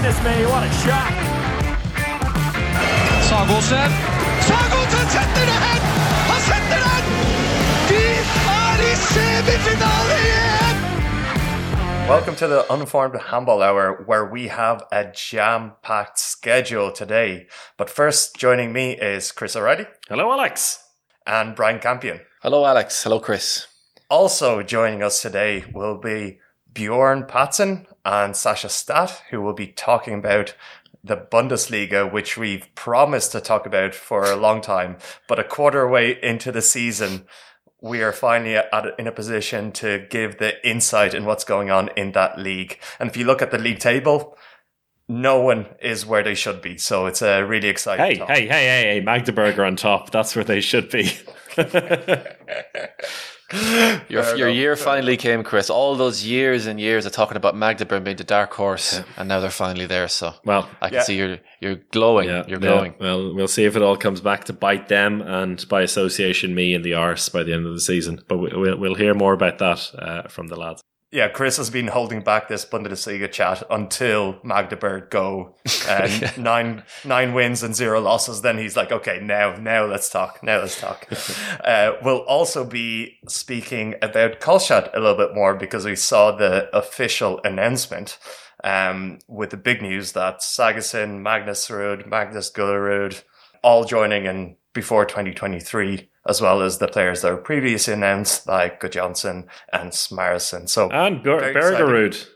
goodness me, what a shot. Sagosen. Sagosen setter det hen! Han setter den! De er i semifinale igjen! Welcome to the Uninformed Handball Hour, where we have a jam packed schedule today. But first, joining me is Chris O'Reilly Hello, Alex. and Brian Campion. Hello, Alex. Hello, Chris. Also joining us today will be Bjorn Pazen and Sasha Staat, who will be talking about the Bundesliga, which we've promised to talk about for a long time. But a quarter way into the season, we are finally at, in a position to give the insight in what's going on in that league. And if you look at the league table, no one is where they should be. So it's a really exciting Hey, hey, hey, hey, hey, Magdeburg are on top. That's where they should be. Your, Fair your enough, year fair finally came, Chris. All those years and years of talking about Magdeburg being the dark horse, and now they're finally there. So well, I can Yeah. see you're you're glowing. yeah, you're glowing. Well, we'll see if it all comes back to bite them and by association me in the arse by the end of the season. But we- we'll, we'll hear more about that uh, from the lads. Yeah, Chris has been holding back this Bundesliga chat until Magdeburg go uh, nine nine wins and zero losses. Then he's like, okay, now now let's talk. Now let's talk. uh, we'll also be speaking about Kolstad a little bit more because we saw the official announcement um, with the big news that Sagosen, Magnus Rød, Magnus Gullerud, all joining in before 2023, as well as the players that were previously announced, like Johnson and Smarason. So And Ber- Bergerud.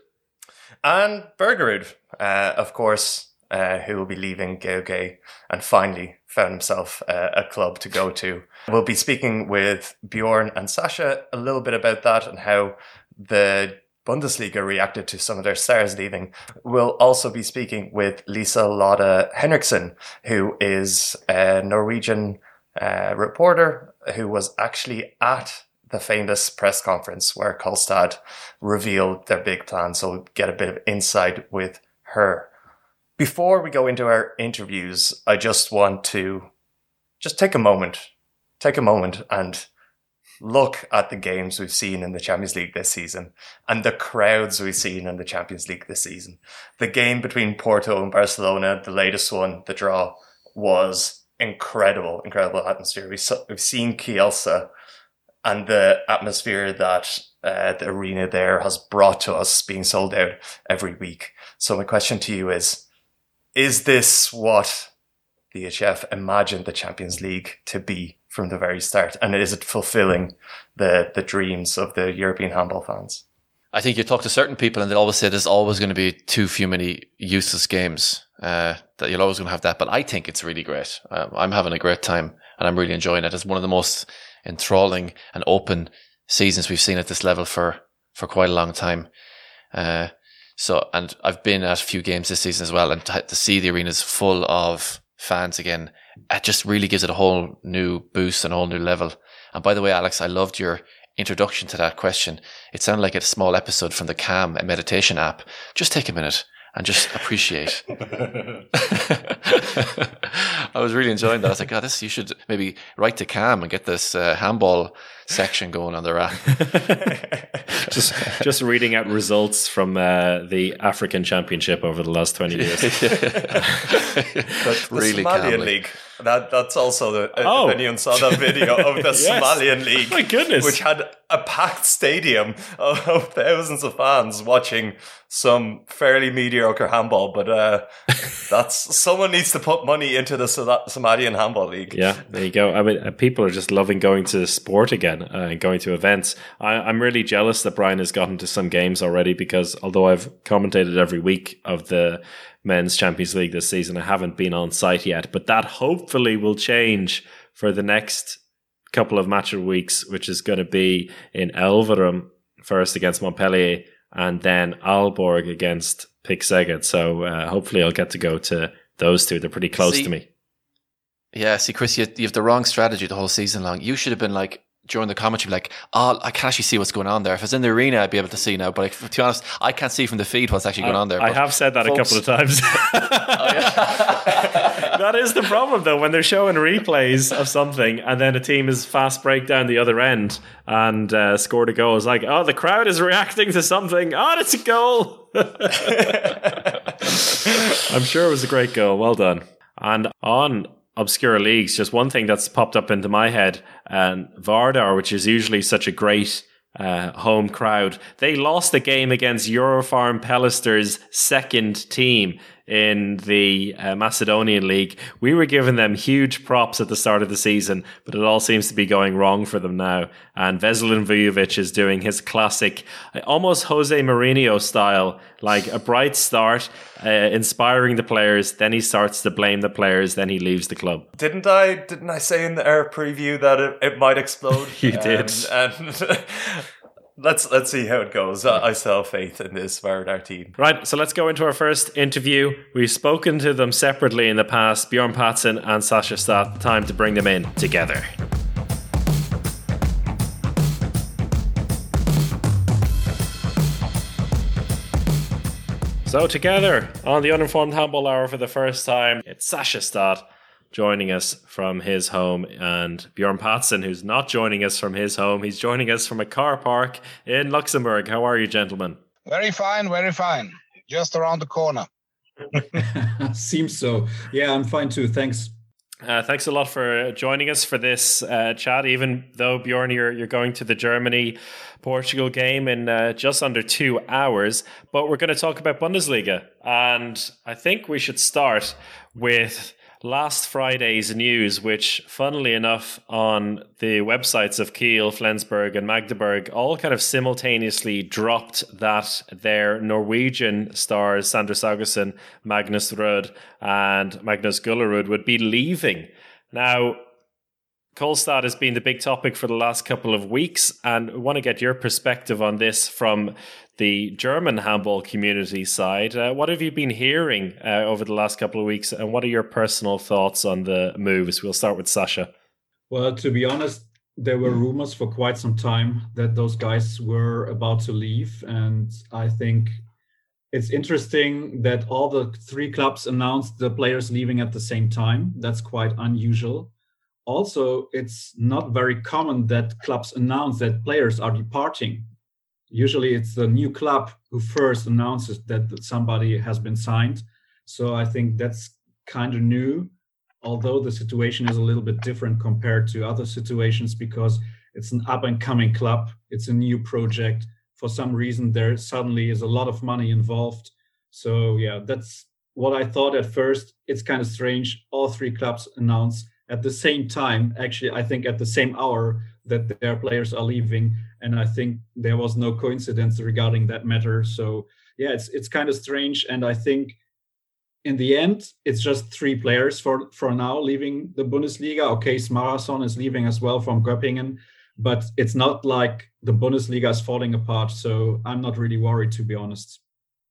and Bergerud, uh, of course, uh, who will be leaving Gauge and finally found himself uh, a club to go to. We'll be speaking with Bjorn and Sasha a little bit about that and how the Bundesliga reacted to some of their stars leaving. We'll also be speaking with Lisa Lotte Henriksen, who is a Norwegian uh, reporter who was actually at the famous press conference where Kolstad revealed their big plan. So we'll get a bit of insight with her. Before we go into our interviews, I just want to just take a moment, take a moment and look at the games we've seen in the Champions League this season and the crowds we've seen in the Champions League this season. The game between Porto and Barcelona, the latest one, the draw, was incredible, incredible atmosphere. We saw, we've seen Kielce and the atmosphere that uh, the arena there has brought to us being sold out every week. So my question to you is, is this what the EHF imagined the Champions League to be from the very start? And is it fulfilling the, the dreams of the European handball fans? I think you talk to certain people, and they always say there's always going to be too few many useless games. Uh, that you're always going to have that, but I think it's really great. Um, I'm having a great time, and I'm really enjoying it. It's one of the most enthralling and open seasons we've seen at this level for for quite a long time. Uh, so, and I've been at a few games this season as well, and to, to see the arenas full of fans again, it just really gives it a whole new boost and a whole new level. And by the way, Alex, I loved your introduction to that question. It sounded like a small episode from the Calm meditation app. Just take a minute and just appreciate. I was really enjoying that. I was like, God, this you should maybe write to Calm and get this uh, handball section going on their app. just just reading out results from uh, the African Championship over the last 20 years. The really Somalian. League. That that's also the Oh. if anyone saw that video of the Somalian League. My goodness. Which had a packed stadium of, of thousands of fans watching some fairly mediocre handball, but uh, that's someone needs to put money into the Somalian handball league. Yeah, there you go. I mean, uh, people are just loving going to sport again uh, and going to events. I, I'm really jealous that Brian has gotten to some games already because although I've commentated every week of the men's Champions League this season, I haven't been on site yet. But that hopefully will change for the next couple of match of weeks, which is going to be in Elverum first against Montpellier and then Aalborg against Pick Szeged. So uh, hopefully I'll get to go to those two. They're pretty close See, to me. Yeah, see, Chris, you, you have the wrong strategy the whole season long. You should have been like during the commentary, like, oh, I can actually see what's going on there. If it's in the arena, I'd be able to see now. But like, to be honest, I can't see from the feed what's actually going on there. I But have said that folks- a couple of times. that is the problem, though, when they're showing replays of something and then a team is fast break down the other end and uh, scored a goal. It's like, oh, the crowd is reacting to something. Oh, it's a goal. I'm sure it was a great goal. Well done. And on obscure leagues, just one thing that's popped up into my head, and Vardar, which is usually such a great uh, home crowd, they lost the game against Eurofarm Pelister's second team in the uh, Macedonian League. We were giving them huge props at the start of the season, but it all seems to be going wrong for them now. And Veselin Vujovic is doing his classic, almost Jose Mourinho style, like a bright start, uh, inspiring the players. Then he starts to blame the players. Then he leaves the club. Didn't I? Didn't I say in the air preview that it, it might explode? you did. And let's let's see how it goes. Uh, I, I still have faith in this Vardar team. Right, so let's go into our first interview. We've spoken to them separately in the past, Bjorn Pazen and Sasha Staat. Time to bring them in together. So together on the Uninformed Handball Hour for the first time, it's Sasha Staat joining us from his home, and Bjorn Pazen, who's not joining us from his home. He's joining us from a car park in Luxembourg. How are you, gentlemen? Very fine, very fine. Just around the corner. Seems so. Yeah, I'm fine too. Thanks. Uh, thanks a lot for joining us for this uh, chat. Even though Bjorn, you're you're going to the Germany Portugal game in uh, just under two hours, but we're going to talk about Bundesliga, and I think we should start with last Friday's news, which, funnily enough, on the websites of Kiel, Flensburg, and Magdeburg, all kind of simultaneously dropped that their Norwegian stars, Sander Sagosen, Magnus Rød, and Magnus Gullerud, would be leaving. Now, Kolstad has been the big topic for the last couple of weeks, and I want to get your perspective on this from the German handball community side. Uh, what have you been hearing uh, over the last couple of weeks, and what are your personal thoughts on the moves? We'll start with Sasha. Well, to be honest, there were rumors for quite some time that those guys were about to leave, and I think it's interesting that all the three clubs announced the players leaving at the same time. That's quite unusual also it's not very common that clubs announce that players are departing usually it's the new club who first announces that somebody has been signed. So i think that's kind of new although the situation is a little bit different compared to other situations because it's an up and coming club. It's a new project. For some reason there suddenly is a lot of money involved. So yeah that's what i thought at first. It's kind of strange. All three clubs announce at the same time, actually, I think at the same hour that their players are leaving. And I think there was no coincidence regarding that matter. So yeah, it's it's kind of strange. And I think in the end, it's just three players for for now leaving the Bundesliga. Okay, Smarason is leaving as well from Göppingen, but it's not like the Bundesliga is falling apart. So I'm not really worried, to be honest.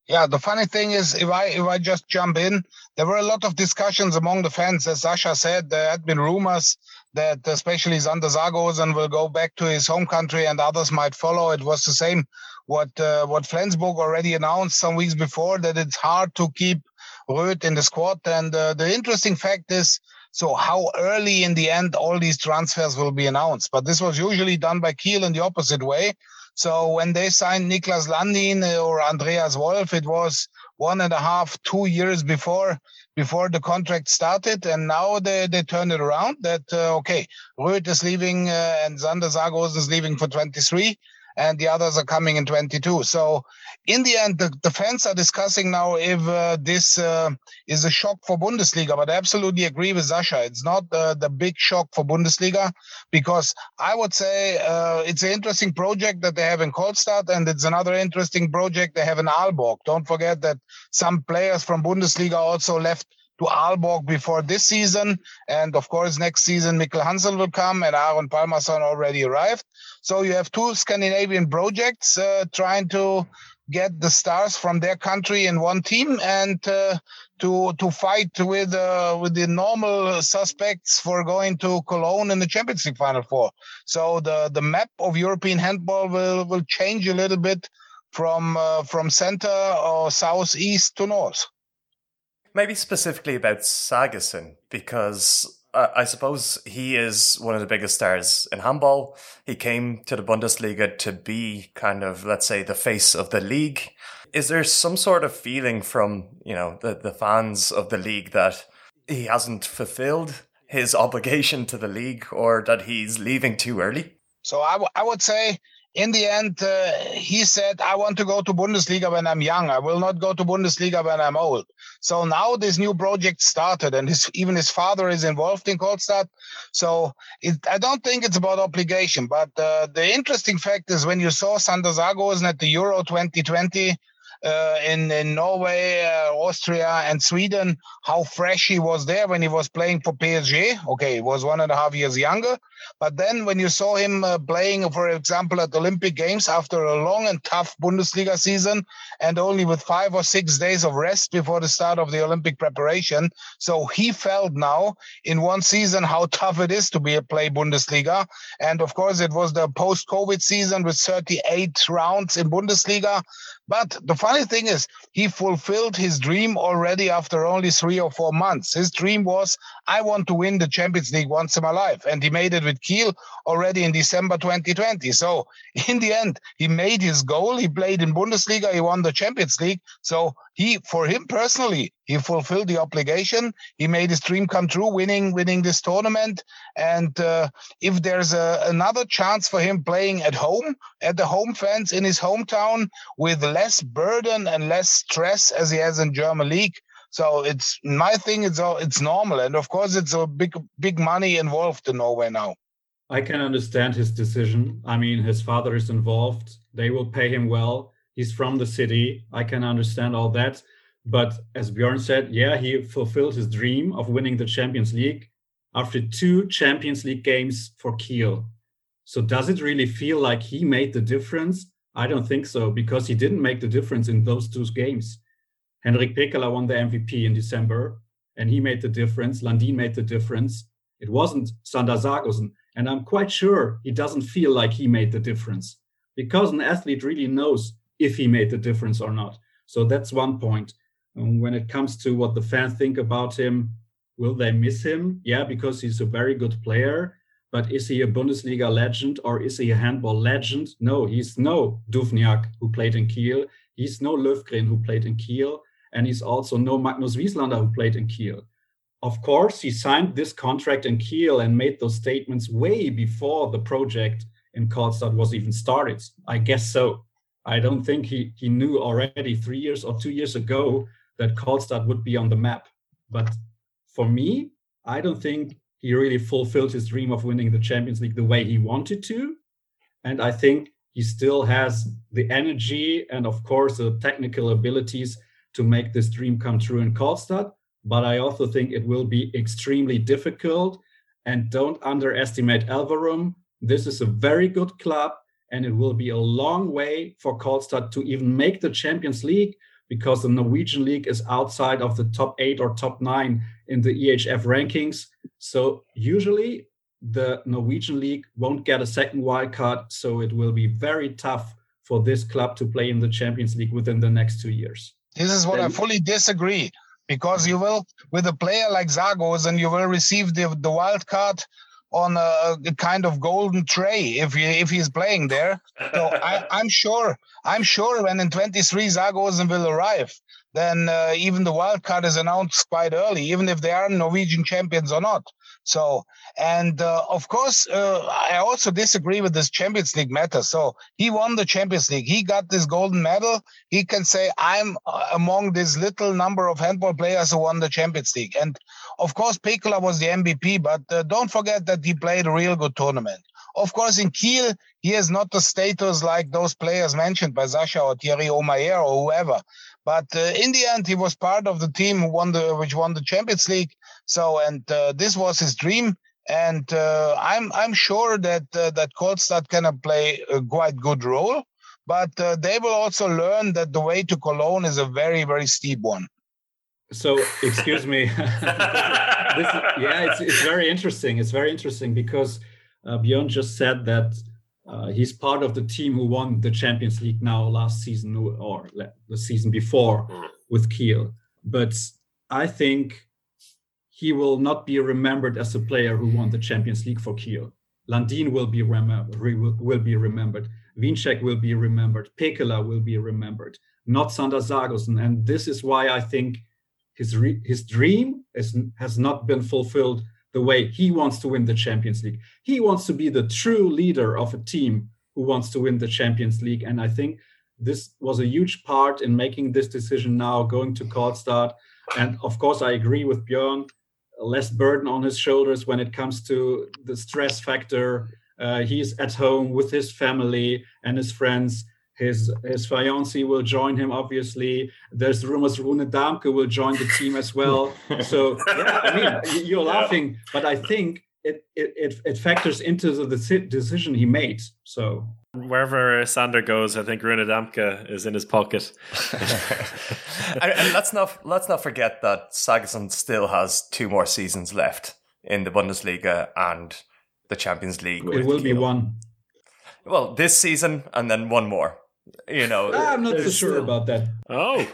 Yeah, the funny thing is, if I if I just jump in, there were a lot of discussions among the fans. As Sasha said, there had been rumors that especially Sander Sagosen will go back to his home country and others might follow. It was the same what uh, what Flensburg already announced some weeks before that it's hard to keep Rød in the squad. And uh, the interesting fact is, so how early in the end all these transfers will be announced? But this was usually done by Kiel in the opposite way so when they signed Niklas Landin or Andreas Wolff, it was one and a half, two years before before the contract started, and now they they turned it around. That uh, okay, Rød is leaving uh, and Sander Sagosen is leaving for 23 and the others are coming in 22. So in the end, the, the fans are discussing now if uh, this uh, is a shock for Bundesliga. But I absolutely agree with Sasha. It's not uh, the big shock for Bundesliga because I would say uh, it's an interesting project that they have in Kolstad and it's another interesting project they have in Aalborg. Don't forget that some players from Bundesliga also left to Aalborg before this season. And of course, next season, Mikkel Hansen will come and Aron Pálmarsson already arrived. So you have two Scandinavian projects uh, trying to get the stars from their country in one team and uh, to to fight with uh, with the normal suspects for going to Cologne in the Champions League Final Four. So the the map of European handball will will change a little bit from uh, from center or southeast to north. maybe specifically about Sagosen, because I suppose he is one of the biggest stars in handball. He came to the Bundesliga to be kind of, let's say, the face of the league. Is there some sort of feeling from, you know, the, the fans of the league that he hasn't fulfilled his obligation to the league or that he's leaving too early? So I, w- I would say in the end, uh, he said, I want to go to Bundesliga when I'm young. I will not go to Bundesliga when I'm old. So now this new project started and his, even his father is involved in Kolstad. So it, I don't think it's about obligation, but uh, the interesting fact is when you saw Sander Sagosen at the Euro 2020, uh, in in Norway, uh, Austria, and Sweden, how fresh he was there when he was playing for PSG. Okay, he was one and a half years younger, but then when you saw him uh, playing, for example, at Olympic Games after a long and tough Bundesliga season, and only with five or six days of rest before the start of the Olympic preparation, so he felt now in one season how tough it is to be a play Bundesliga, and of course it was the post-COVID season with 38 rounds in Bundesliga. But the funny thing is, he fulfilled his dream already after only three or four months. His dream was, I want to win the Champions League once in my life. And he made it with Kiel already in December 2020. So in the end, he made his goal. He played in Bundesliga. He won the Champions League. So he, for him personally, he fulfilled the obligation. He made his dream come true, winning, winning this tournament. And uh, if there's a, another chance for him playing at home, at the home fans in his hometown, with less burden and less stress as he has in German league, so it's my thing. It's all it's normal, and of course, it's a big, big money involved in Norway now. I can understand his decision. I mean, his father is involved. They will pay him well. He's from the city. I can understand all that. But as Bjorn said, yeah, he fulfilled his dream of winning the Champions League after two Champions League games for Kiel. So does it really feel like he made the difference? I don't think so, because he didn't make the difference in those two games. Hendrik Pekeler won the MVP in December, and he made the difference. Landin made the difference. It wasn't Sander Sagosen. And I'm quite sure he doesn't feel like he made the difference because an athlete really knows if he made the difference or not. So that's one point. And when it comes to what the fans think about him, will they miss him? Yeah, because he's a very good player. But is he a Bundesliga legend or is he a handball legend? No, he's no Duvnjak who played in Kiel. He's no Lövgren who played in Kiel. And he's also no Magnus Wislander who played in Kiel. Of course, he signed this contract in Kiel and made those statements way before the project in Kolstad was even started. I guess so. I don't think he, he knew already three years or two years ago that Kolstad would be on the map. But for me, I don't think he really fulfilled his dream of winning the Champions League the way he wanted to. And I think he still has the energy and, of course, the technical abilities to make this dream come true in Kolstad. But I also think it will be extremely difficult. And don't underestimate Elverum. This is a very good club, and it will be a long way for Kolstad to even make the Champions League because the Norwegian league is outside of the top eight or top nine in the EHF rankings. So usually the Norwegian league won't get a second wild card. So it will be very tough for this club to play in the Champions League within the next two years. This is what I fully disagree because you will, with a player like Sagosen you will receive the, the wild card on a, kind of golden tray if he if he's playing there. So I, am sure I'm sure when in 23 Sagosen will arrive, then uh, even the wild card is announced quite early, even if they are Norwegian champions or not. So, and uh, of course, uh, I also disagree with this Champions League matter. So he won the Champions League. He got this golden medal. He can say, I'm uh, among this little number of handball players who won the Champions League. And of course, Pekeler was the MVP, but uh, don't forget that he played a real good tournament. Of course, in Kiel, he has not the status like those players mentioned by Sasha or Thierry Omeyer or whoever. But uh, in the end, he was part of the team who won the which won the Champions League. So, and uh, this was his dream. And uh, I'm I'm sure that uh, that Kolstad can play a quite good role. But uh, they will also learn that the way to Cologne is a very very steep one. So, excuse me. this, yeah, it's it's very interesting. It's very interesting because uh, Bjorn just said that uh, he's part of the team who won the Champions League now last season or the season before with Kiel. But I think he will not be remembered as a player who won the Champions League for Kiel. Landin will be remembered. Will be remembered. Wiencek will be remembered. Pekeler will be remembered. Not Sander Sagosen. And this is why I think his re- his dream is, has not been fulfilled the way he wants to win the Champions League. He wants to be the true leader of a team who wants to win the Champions League. And I think this was a huge part in making this decision now, going to Kolstad. And of course, I agree with Björn, less burden on his shoulders when it comes to the stress factor. Uh, he's at home with his family and his friends. His his fiancée will join him. Obviously, there's rumors Rune Dahmke will join the team as well. So yeah, I mean, you're laughing, but I think it it it factors into the decision he made. So wherever Sander goes, I think Rune Dahmke is in his pocket. and, and, let's not let's not forget that Sagosen still has two more seasons left in the Bundesliga and the Champions League. It will Kiel. be one. Well, this season and then one more. You know, I'm not so sure about that. Oh.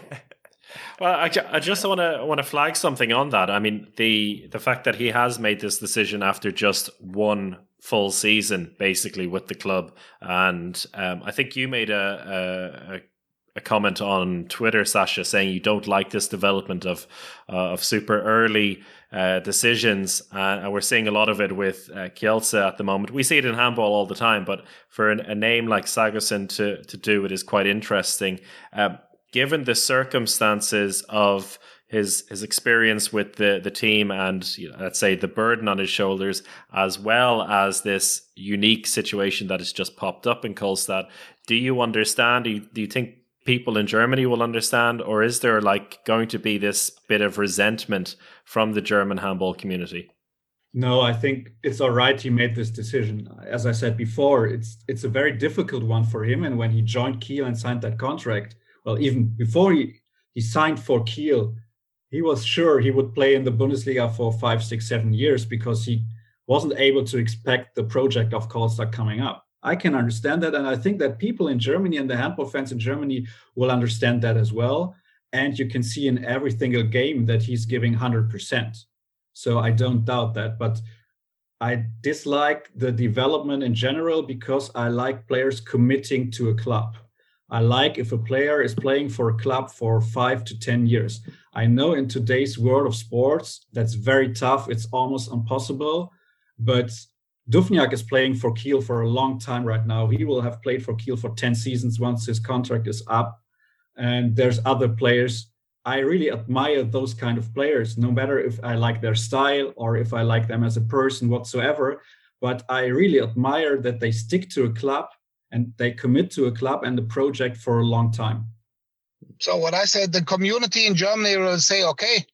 Well, I, I just want to want to flag something on that. I mean, the the fact that he has made this decision after just one full season, basically with the club, and um, I think you made a, a, a comment on Twitter, Sasha, saying you don't like this development of uh, of super early uh, decisions, uh, and we're seeing a lot of it with uh, Kielce at the moment. We see it in handball all the time, but for an, a name like Sagosen to to do it is quite interesting. Um, given the circumstances of his his experience with the the team and you know, let's say the burden on his shoulders, as well as this unique situation that has just popped up in Kolstad. Do you understand? Do you, do you think people in Germany will understand, or is there like going to be this bit of resentment from the German handball community? No, I think it's all right. He made this decision. As I said before, it's it's a very difficult one for him. And when he joined Kiel and signed that contract, well, even before he, he signed for Kiel, he was sure he would play in the Bundesliga for five, six, seven years because he wasn't able to expect the project of Kolstad coming up. I can understand that. And I think that people in Germany and the handball fans in Germany will understand that as well. And you can see in every single game that he's giving 100%. So I don't doubt that. But I dislike the development in general because I like players committing to a club. I like if a player is playing for a club for five to 10 years. I know in today's world of sports, that's very tough. It's almost impossible. But Duvnjak is playing for Kiel for a long time right now. He will have played for Kiel for 10 seasons once his contract is up. And there's other players. I really admire those kind of players, no matter if I like their style or if I like them as a person whatsoever. But I really admire that they stick to a club and they commit to a club and a project for a long time. So what I said, the community in Germany will say, okay,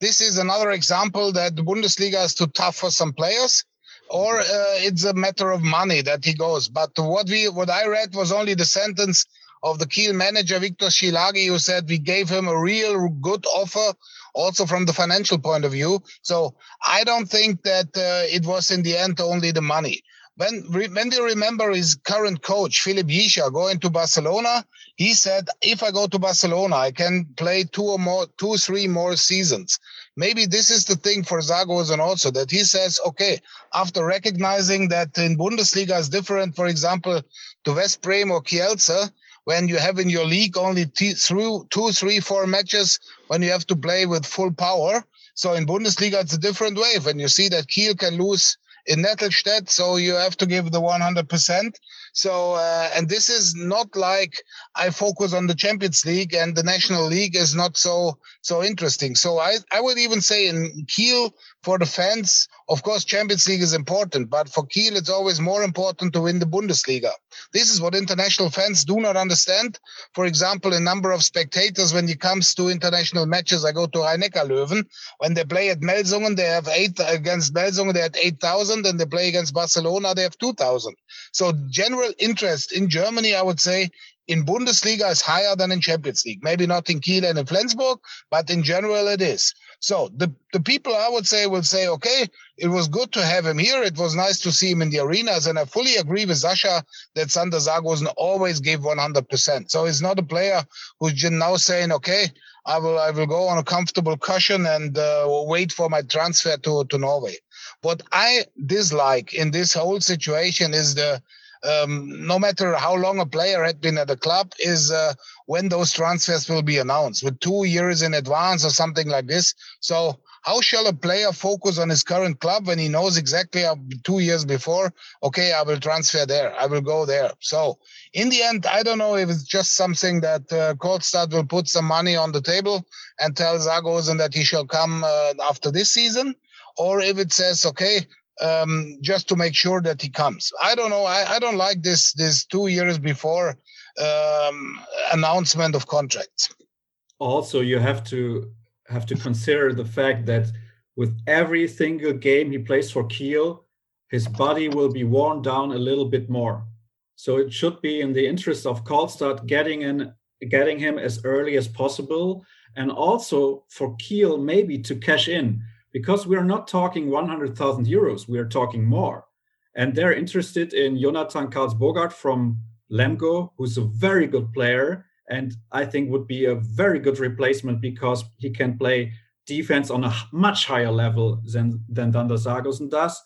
this is another example that the Bundesliga is too tough for some players, or uh, it's a matter of money that he goes. But what we, what I read was only the sentence of the Kiel manager Viktor Szilágyi, who said we gave him a real good offer, also from the financial point of view. So I don't think that uh, it was in the end only the money when when you remember his current coach Filip Jicha going to Barcelona, he said, "If I go to Barcelona, I can play two or more, two three more seasons." Maybe this is the thing for Sagosen also that he says, "Okay, after recognizing that in Bundesliga is different, for example, to Veszprém or Kielce." When you have in your league only t- through two, three, four matches when you have to play with full power. So in Bundesliga, it's a different way. When you see that Kiel can lose in Nettelstedt, so you have to give the 100%. So, uh, and this is not like I focus on the Champions League and the National League is not so so interesting. So I I would even say in Kiel for the fans, of course, Champions League is important, but for Kiel, it's always more important to win the Bundesliga. This is what international fans do not understand. For example, a number of spectators when it comes to international matches, I go to rhein Löwen. When they play at Melsungen, they have eight against Melsungen, they had 8,000, and they play against Barcelona, they have 2,000. So general interest in Germany, I would say, in Bundesliga is higher than in Champions League. Maybe not in Kiel and in Flensburg, but in general it is. So the, the people I would say will say, okay, it was good to have him here. It was nice to see him in the arenas. And I fully agree with Sasha that Sander Sagosen always gave 100%. So he's not a player who's now saying, okay, I will, I will go on a comfortable cushion and uh, wait for my transfer to, to Norway. What I dislike in this whole situation is the, um, no matter how long a player had been at the club, is uh, when those transfers will be announced with two years in advance or something like this. So how shall a player focus on his current club when he knows exactly two years before, okay, I will transfer there, I will go there. So in the end, I don't know if it's just something that uh, Kolstad will put some money on the table and tell Sagosen that he shall come uh, after this season, or if it says, okay, um, just to make sure that he comes. I don't know. I, I don't like this this two years before um, announcement of contracts. Also, you have to have to consider the fact that with every single game he plays for Kiel, his body will be worn down a little bit more. So it should be in the interest of Kolstad getting in, getting him as early as possible, and also for Kiel maybe to cash in because we are not talking 100,000 euros, we are talking more. And they're interested in Jonathan Carlsbogård from Lemgo, who's a very good player and I think would be a very good replacement because he can play defense on a much higher level than than Sander Sagosen does.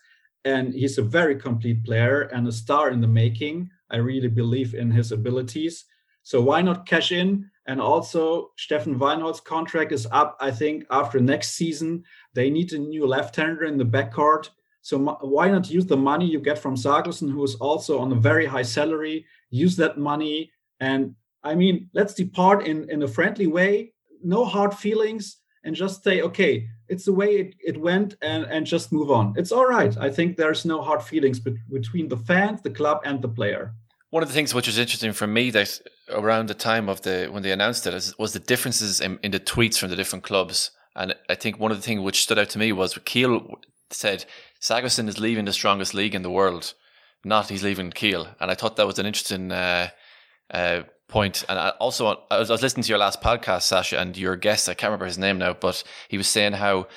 And he's a very complete player and a star in the making. I really believe in his abilities. So why not cash in? And also, Steffen Weinhold's contract is up, I think, after next season. They need a new left-hander in the backcourt. So why not use the money you get from Sagosen, who is also on a very high salary? Use that money. And I mean, let's depart in, in a friendly way, no hard feelings, and just say, okay, it's the way it, it went and, and just move on. It's all right. I think there's no hard feelings be- between the fans, the club, and the player. One of the things which was interesting for me that around the time of the when they announced it was the differences in, in the tweets from the different clubs. And I think one of the things which stood out to me was Kiel said Sagosen is leaving the strongest league in the world, not he's leaving Kiel. And I thought that was an interesting uh, uh, point. And I also, I was, I was listening to your last podcast, Sasha, and your guest, I can't remember his name now, but he was saying how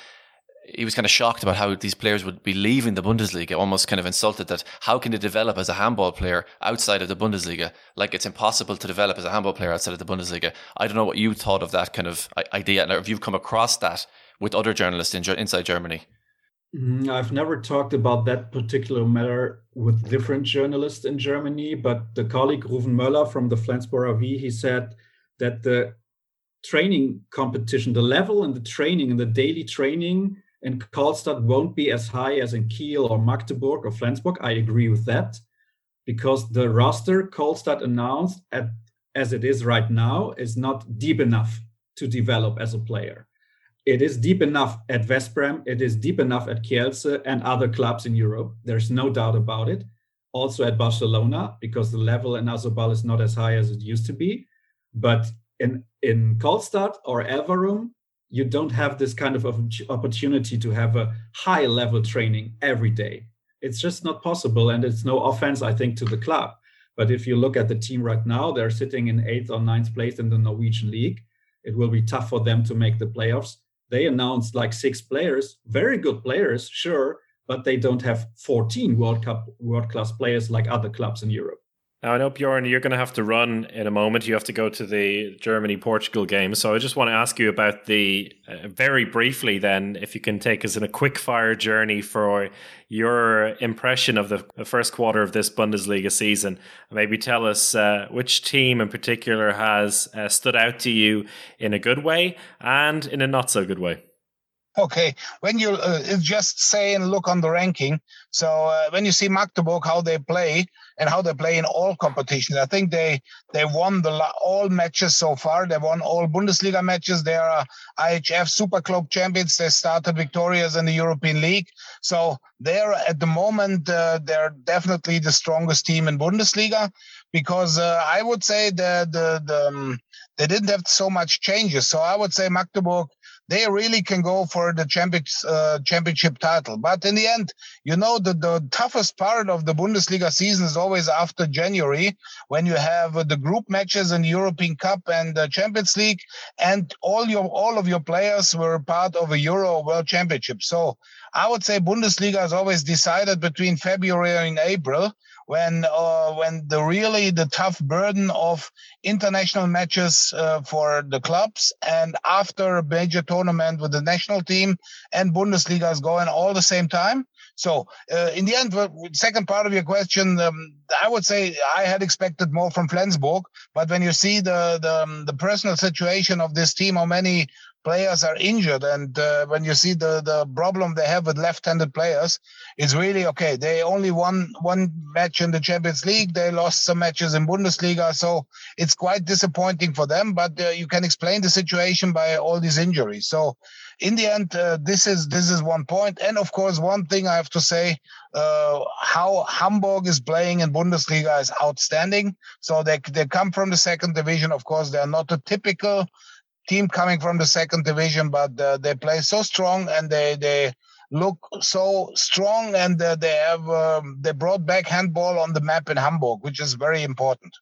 he was kind of shocked about how these players would be leaving the Bundesliga, almost kind of insulted that how can they develop as a handball player outside of the Bundesliga? Like it's impossible to develop as a handball player outside of the Bundesliga. I don't know what you thought of that kind of idea, and if you've come across that with other journalists in, inside Germany. Mm, I've never talked about that particular matter with different journalists in Germany, but the colleague Ruven Möller from the Flensburg AV, he said that the training competition, the level and the training and the daily training in Kolstad won't be as high as in Kiel or Magdeburg or Flensburg. I agree with that because the roster Kolstad announced at, as it is right now is not deep enough to develop as a player it is deep enough at Veszprém, it is deep enough at Kielce and other clubs in Europe. There's no doubt about it. Also at Barcelona, because the level in Asobal is not as high as it used to be. But in, in Kolstad or Elverum, you don't have this kind of opportunity to have a high level training every day. It's just not possible. And it's no offense, I think, to the club. But if you look at the team right now, they're sitting in eighth or ninth place in the Norwegian league. It will be tough for them to make the playoffs they announced like six players, very good players, sure, but they don't have 14 World Cup world class players like other clubs in Europe. Now, I know, Bjorn, you're going to have to run in a moment. You have to go to the Germany Portugal game. So I just want to ask you about the, uh, very briefly, then, if you can take us in a quick fire journey for your impression of the, the first quarter of this Bundesliga season. Maybe tell us uh, which team in particular has uh, stood out to you in a good way and in a not so good way. Okay, when you uh, just say and look on the ranking, so uh, when you see Magdeburg how they play and how they play in all competitions, I think they they won the all matches so far. They won all Bundesliga matches. They are IHF Super Globe champions. They started victorious in the European League. So they're at the moment uh, they're definitely the strongest team in Bundesliga because uh, I would say the the, the um, they didn't have so much changes. So I would say Magdeburg they really can go for the champions, uh, championship title. But in the end, you know, the, the toughest part of the Bundesliga season is always after January when you have uh, the group matches in European Cup and the Champions League, and all your all of your players were part of a Euro World Championship. So I would say Bundesliga is always decided between February and April when uh, when the really the tough burden of international matches uh, for the clubs and after a major tournament with the national team and Bundesliga is going all the same time. So uh, in the end, second part of your question, um, I would say I had expected more from Flensburg, but when you see the the, um, the personal situation of this team, how many players are injured and uh, when you see the the problem they have with left-handed players it's really okay. They only won one match in the champions league. They lost some matches in bundesliga so it's quite disappointing for them but uh, you can explain the situation by all these injuries. So in the end uh, this is this is one point. And of course one thing i have to say uh, how hamburg is playing in bundesliga is outstanding. So they they come from the second division. Of course they're not a typical team coming from the second division, but uh, they play so strong and they they look so strong and uh, they have um, they brought back handball on the map in Hamburg, which is very important.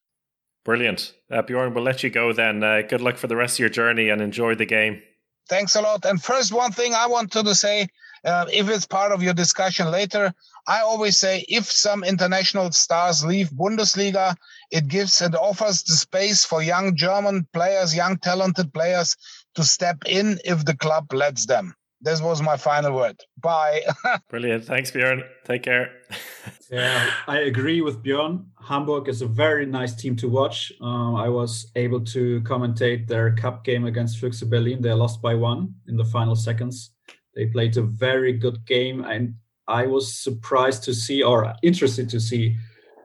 Brilliant, uh, Bjorn. We'll let you go then. Uh, good luck for the rest of your journey and enjoy the game. Thanks a lot. And first, one thing I wanted to say, uh, if it's part of your discussion later, I always say if some international stars leave Bundesliga, it gives and offers the space for young German players, young talented players to step in if the club lets them. This was my final word. Bye. Brilliant. Thanks, Bjorn. Take care. yeah, I agree with Bjorn. Hamburg is a very nice team to watch. Uh, I was able to commentate their cup game against Füchse Berlin. They lost by one in the final seconds. They played a very good game, and I was surprised to see or interested to see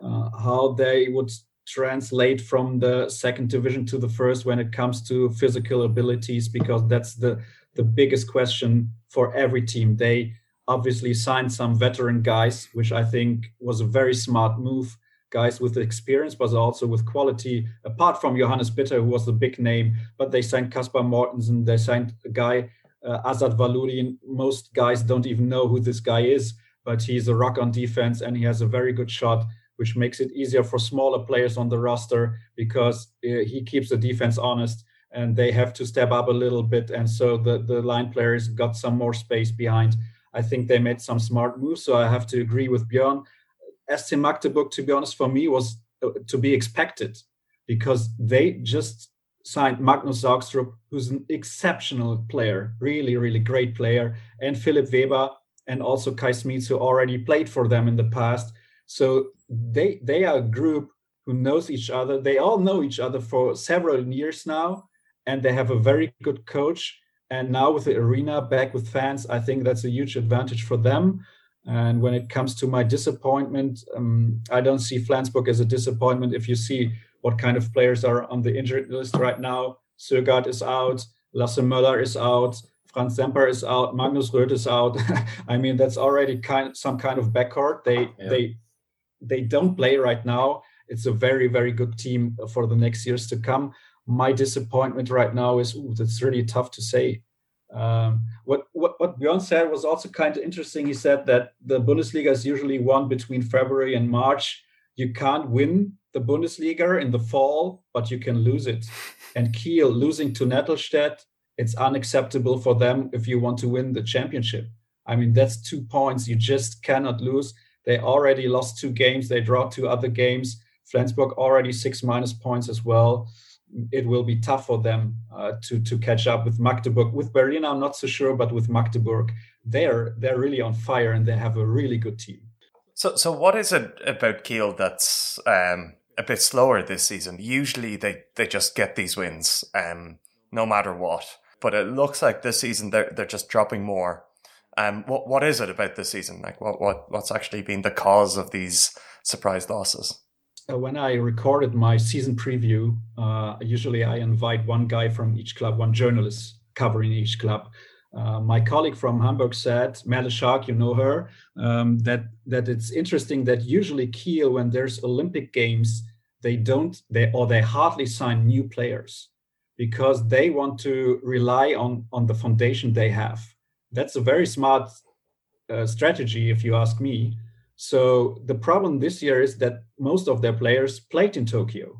uh, how they would translate from the second division to the first when it comes to physical abilities because that's the the biggest question for every team. They obviously signed some veteran guys which i think was a very smart move. Guys with experience but also with quality apart from johannes bitter who was the big name but they signed kaspar mortensen they signed a guy uh, azat valiullin most guys don't even know who this guy is but he's a rock on defense and he has a very good shot which makes it easier for smaller players on the roster because uh, he keeps the defense honest and they have to step up a little bit. And so the, the line players got some more space behind. I think they made some smart moves. So I have to agree with Björn. SC Magdeburg, to be honest, for me was uh, to be expected because they just signed Magnus Saugstrup, who's an exceptional player, really, really great player, and Philipp Weber and also Kay Smits, who already played for them in the past. So they they are a group who knows each other. They all know each other for several years now, and they have a very good coach. And now with the arena back with fans, I think that's a huge advantage for them. And when it comes to my disappointment, um, I don't see Flensburg as a disappointment. If you see what kind of players are on the injured list right now, Søgaard is out, Lasse Møller is out, Franz Semper is out, Magnus Rød is out. I mean, that's already kind some kind of backcourt. They yeah. they they don't play right now. It's a very, very good team for the next years to come. My disappointment right now is ooh, that's really tough to say. Um, what, what what Björn said was also kind of interesting. He said that the Bundesliga is usually won between February and March. You can't win the Bundesliga in the fall, but you can lose it. And Kiel losing to Nettelstedt, it's unacceptable for them if you want to win the championship. I mean, that's two points you just cannot lose. They already lost two games. They draw two other games. Flensburg already six minus points as well. It will be tough for them uh, to to catch up with Magdeburg. With Berlin, I'm not so sure, but with Magdeburg, they're they're really on fire and they have a really good team. So, so what is it about Kiel that's um, a bit slower this season? Usually, they they just get these wins, um, no matter what. But it looks like this season they're they're just dropping more um, what what is it about this season? Like, what what what's actually been the cause of these surprise losses? When I recorded my season preview, uh, usually I invite one guy from each club, one journalist covering each club. Uh, my colleague from Hamburg said, Merle Shark, you know her, um, that that it's interesting that usually Kiel, when there's Olympic games, they don't they or they hardly sign new players. because they want to rely on on the foundation they have. That's a very smart uh, strategy, if you ask me. So the problem this year is that most of their players played in Tokyo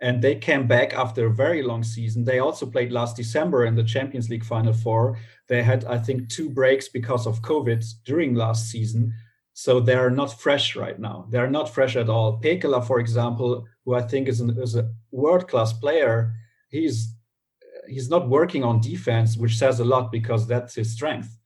and they came back after a very long season. They also played last December in the Champions League Final Four. They had, I think, two breaks because of COVID during last season. So they're not fresh right now. They're not fresh at all. Pekeler, for example, who I think is, an, is a world class player, he's he's not working on defense, which says a lot because that's his strength.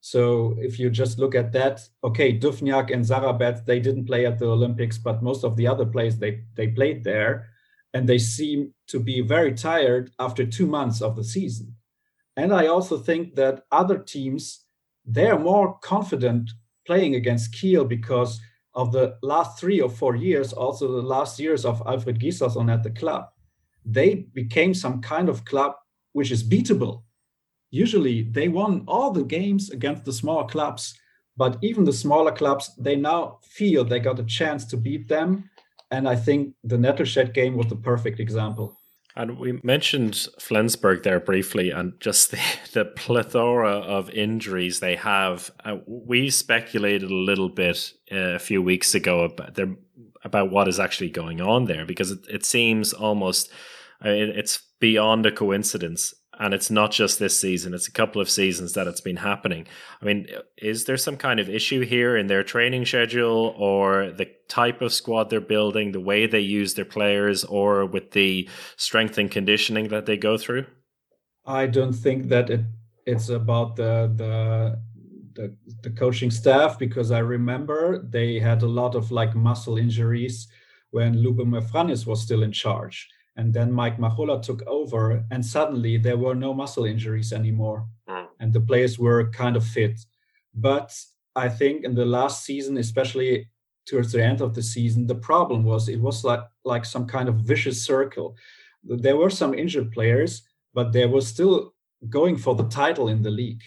So if you just look at that, okay, Duvnjak and Zarabec, they didn't play at the Olympics, but most of the other players they they played there and they seem to be very tired after two months of the season. And I also think that other teams they're more confident playing against Kiel because of the last three or four years, also the last years of Alfred Gislason at the club. They became some kind of club which is beatable. Usually they won all the games against the small clubs, but even the smaller clubs, they now feel they got a chance to beat them and I think the Nettelstedt game was the perfect example. And we mentioned Flensburg there briefly, and just the, the plethora of injuries they have. Uh, we speculated a little bit uh, a few weeks ago about, their, about what is actually going on there because it, it seems almost uh, it's beyond a coincidence and it's not just this season it's a couple of seasons that it's been happening. I mean is there some kind of issue here in their training schedule or the type of squad they're building the way they use their players or with the strength and conditioning that they go through? I don't think that it, it's about the, the the the coaching staff because i remember they had a lot of like muscle injuries when Ljubomir Vranjes was still in charge and then Maik Machulla took over, and suddenly there were no muscle injuries anymore, mm. and the players were kind of fit. But I think in the last season, especially towards the end of the season, the problem was it was like like some kind of vicious circle. There were some injured players, but there was still going for the title in the league.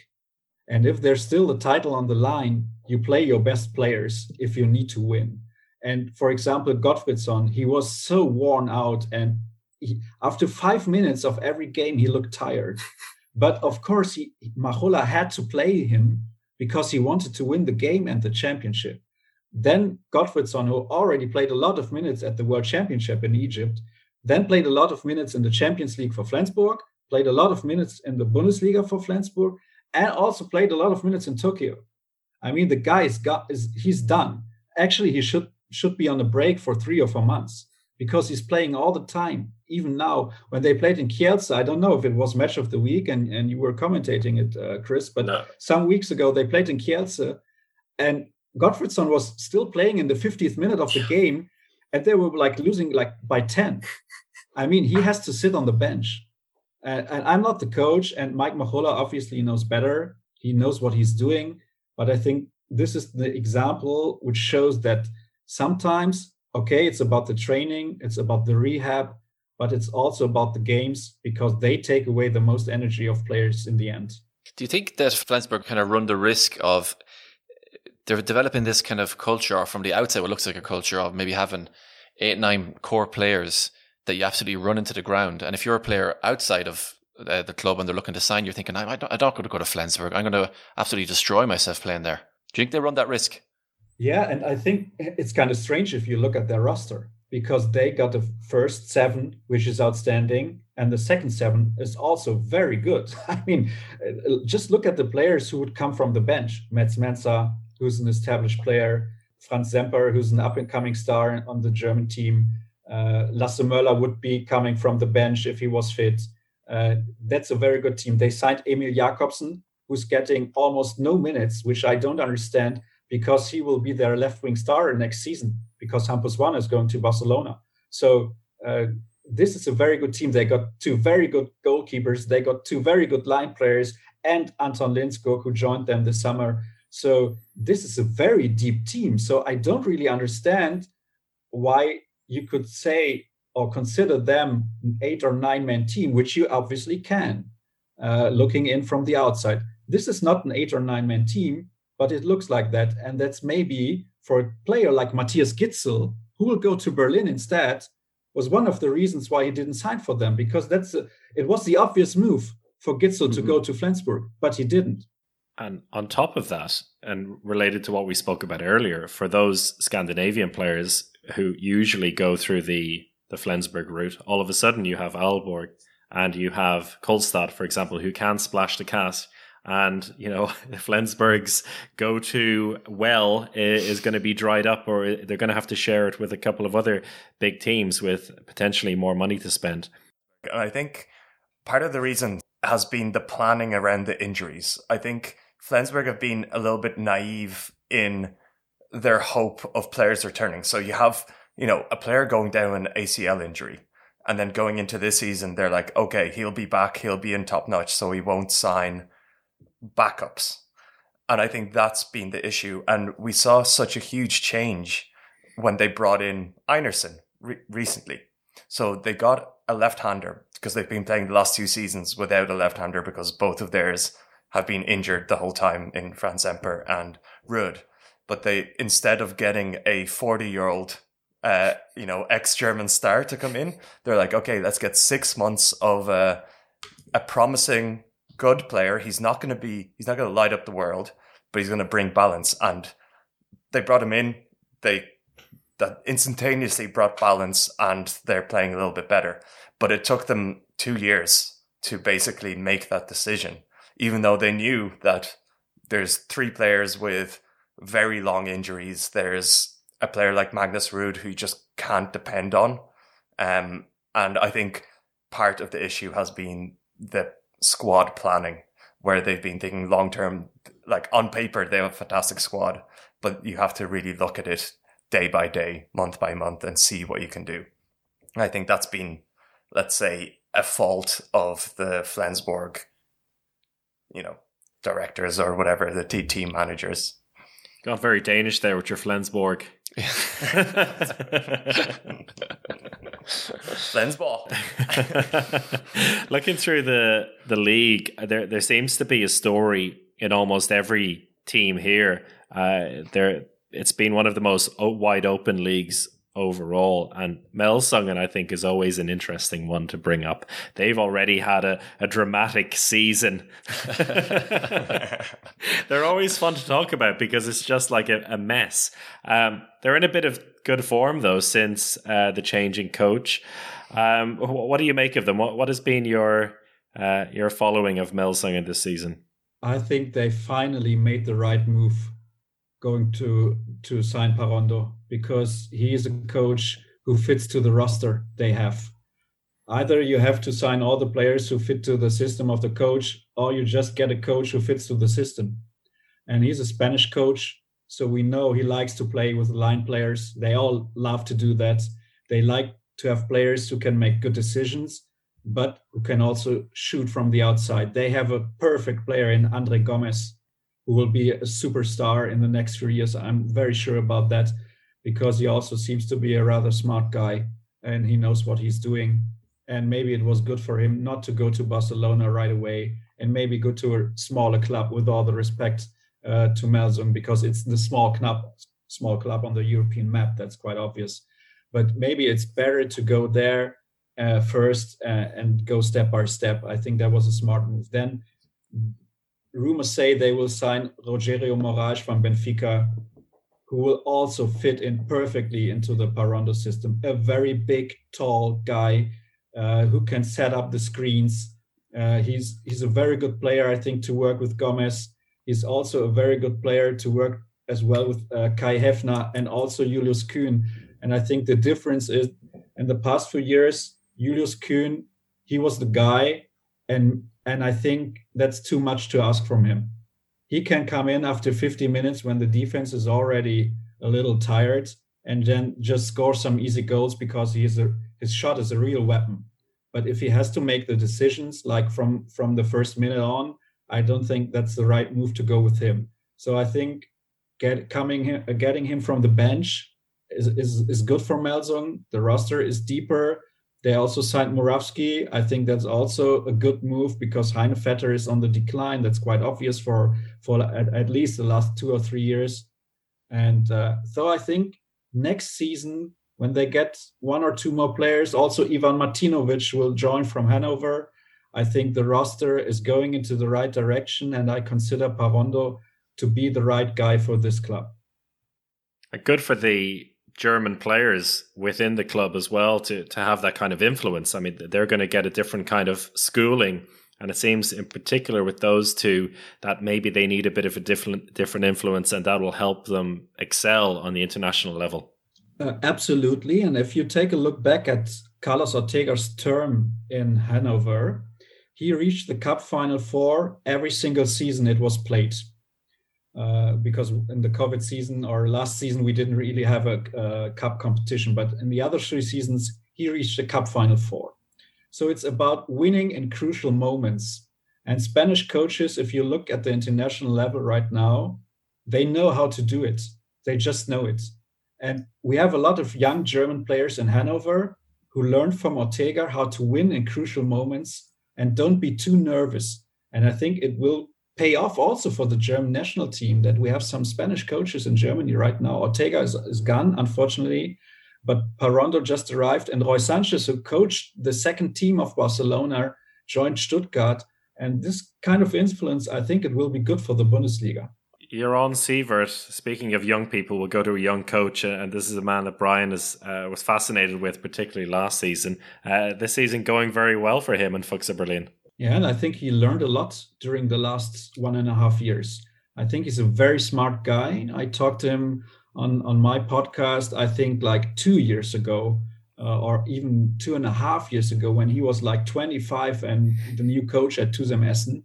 And if there's still the title on the line, you play your best players if you need to win. And for example, Gottfridsson, he was so worn out and he, after five minutes of every game, he looked tired. But of course, he, Machulla had to play him because he wanted to win the game and the championship. Then Gottfridsson, who already played a lot of minutes at the World Championship in Egypt, then played a lot of minutes in the Champions League for Flensburg, played a lot of minutes in the Bundesliga for Flensburg, and also played a lot of minutes in Tokyo. I mean, the guy is got is he's done. Actually, he should should be on a break for three or four months because he's playing all the time. Even now, when they played in Kielce, I don't know if it was match of the week and, and you were commentating it, uh, Chris, but no. some weeks ago they played in Kielce and Gottfridsson was still playing in the 50th minute of the game and they were like losing like by 10. I mean, he has to sit on the bench. And, and I'm not the coach, and Maik Machulla obviously knows better. He knows what he's doing. But I think this is the example which shows that sometimes okay, it's about the training, it's about the rehab, but it's also about the games because they take away the most energy of players in the end. Do you think that Flensburg kind of run the risk of they're developing this kind of culture, or from the outside, what looks like a culture of maybe having eight, nine core players that you absolutely run into the ground? And if you're a player outside of uh, the club and they're looking to sign, you're thinking, I, I don't, I'm not going to go to Flensburg. I'm going to absolutely destroy myself playing there. Do you think they run that risk? Yeah, and I think it's kind of strange if you look at their roster because they got the first seven, which is outstanding, and the second seven is also very good. I mean, just look at the players who would come from the bench: Mads Mensah, who's an established player, Franz Semper, who's an up-and-coming star on the German team. Uh, Lasse Møller would be coming from the bench if he was fit. Uh, that's a very good team. They signed Emil Jakobsen, who's getting almost no minutes, which I don't understand because he will be their left wing star next season because Hampus Wanne is going to Barcelona. So uh, this is a very good team. They got two very good goalkeepers. They got two very good line players and Anton Lindskog who joined them this summer. So this is a very deep team. So I don't really understand why you could say or consider them an eight or nine man team, which you obviously can, uh, looking in from the outside. This is not an eight or nine man team but it looks like that. And that's maybe for a player like Mathias Gidsel, who will go to Berlin instead, was one of the reasons why he didn't sign for them because that's a, it was the obvious move for Gitzel mm-hmm. to go to Flensburg, but he didn't. And on top of that, and related to what we spoke about earlier, for those Scandinavian players who usually go through the the Flensburg route, all of a sudden you have Aalborg and you have Kolstad, for example, who can splash the cast. And, you know, if Flensburg's go to well is going to be dried up, or they're going to have to share it with a couple of other big teams with potentially more money to spend. And I think part of the reason has been the planning around the injuries. I think Flensburg have been a little bit naive in their hope of players returning. So you have, you know, a player going down an ACL injury and then going into this season, they're like, okay, he'll be back. He'll be in top notch. So he won't sign backups. And I think that's been the issue. And we saw such a huge change when they brought in Einarsson re- recently. So they got a left-hander because they've been playing the last two seasons without a left-hander because both of theirs have been injured the whole time in Franz Semper and Rød. But they instead of getting a 40-year-old uh, you know, ex-German star to come in, they're like, okay, let's get six months of uh, a promising good player. He's not going to be, he's not going to light up the world, but he's going to bring balance. And they brought him in. They that instantaneously brought balance and they're playing a little bit better. But it took them two years to basically make that decision, even though they knew that there's three players with very long injuries. There's a player like Magnus Rød who just can't depend on. Um, and I think part of the issue has been the squad planning, where they've been thinking long term. Like on paper, they have a fantastic squad, but you have to really look at it day by day, month by month, and see what you can do. I think that's been, let's say, a fault of the Flensburg, you know, directors or whatever, the team managers. Got very Danish there with your Flensburg. Flensburg. Looking through the the league, there there seems to be a story in almost every team here. Uh, there it's been one of the most wide open leagues overall. And Melsungen, I think, is always an interesting one to bring up. They've already had a, a dramatic season. they're always fun to talk about because it's just like a, a mess. Um, they're in a bit of good form, though, since uh, the changing coach. Um, what do you make of them? What, what has been your uh, your following of Melsungen this season? I think they finally made the right move going to to sign Parrondo because he is a coach who fits to the roster they have. Either you have to sign all the players who fit to the system of the coach, or you just get a coach who fits to the system. And he's a Spanish coach, so we know he likes to play with line players. They all love to do that. They like to have players who can make good decisions, but who can also shoot from the outside. They have a perfect player in André Gomes, who will be a superstar in the next few years. I'm very sure about that because he also seems to be a rather smart guy and he knows what he's doing. And maybe it was good for him not to go to Barcelona right away and maybe go to a smaller club with all the respect uh, to Melsung because it's the small club, small club on the European map. That's quite obvious. But maybe it's better to go there uh, first uh, and go step by step. I think that was a smart move. Then rumors say they will sign Rogerio Moraes from Benfica, who will also fit in perfectly into the Parrondo system. A very big, tall guy uh, who can set up the screens. Uh, he's he's a very good player, I think, to work with Gomes. He's also a very good player to work as well with uh, Kai Häfner and also Julius Kühn. And I think the difference is in the past few years, Julius Kühn, he was the guy, and and I think that's too much to ask from him. He can come in after 50 minutes when the defense is already a little tired and then just score some easy goals because he a, his shot is a real weapon. But if he has to make the decisions like from from the first minute on, I don't think that's the right move to go with him. So I think get coming getting him from the bench is is, is good for Melsung. The roster is deeper they also signed Morawski. I think that's also a good move because Heinevetter is on the decline. That's quite obvious for for at, at least the last two or three years. And uh, so I think next season when they get one or two more players, also Ivan Martinovic will join from Hanover. I think the roster is going into the right direction, and I consider Parrondo to be the right guy for this club. Good for the German players within the club as well to to have that kind of influence. I mean, they're going to get a different kind of schooling, and it seems in particular with those two that maybe they need a bit of a different different influence, and that will help them excel on the international level. Uh, absolutely, and if you take a look back at Carlos Ortega's term in Hanover, he reached the cup final four every single season it was played. Uh, because in the COVID season or last season we didn't really have a, a, cup competition, but in the other three seasons he reached the cup final four. So it's about winning in crucial moments. And Spanish coaches, if you look at the international level right now, they know how to do it. They just know it. And we have a lot of young German players in Hanover who learned from Ortega how to win in crucial moments and don't be too nervous. And I think it will pay off also for the German national team that we have some Spanish coaches in Germany right now. Ortega is, is gone, unfortunately, but Parrondo just arrived, and Roi Sánchez, who coached the second team of Barcelona, joined Stuttgart. And this kind of influence, I think it will be good for the Bundesliga. Jaron Siewert, speaking of young people, we'll go to a young coach, uh, and this is a man that Brian is, uh, was fascinated with, particularly last season. Uh, this season going very well for him in Füchse Berlin. Yeah, and I think he learned a lot during the last one and a half years. I think he's a very smart guy. I talked to him on on my podcast. I think like two years ago, uh, or even two and a half years ago, when he was like 25 and the new coach at TuSem Essen.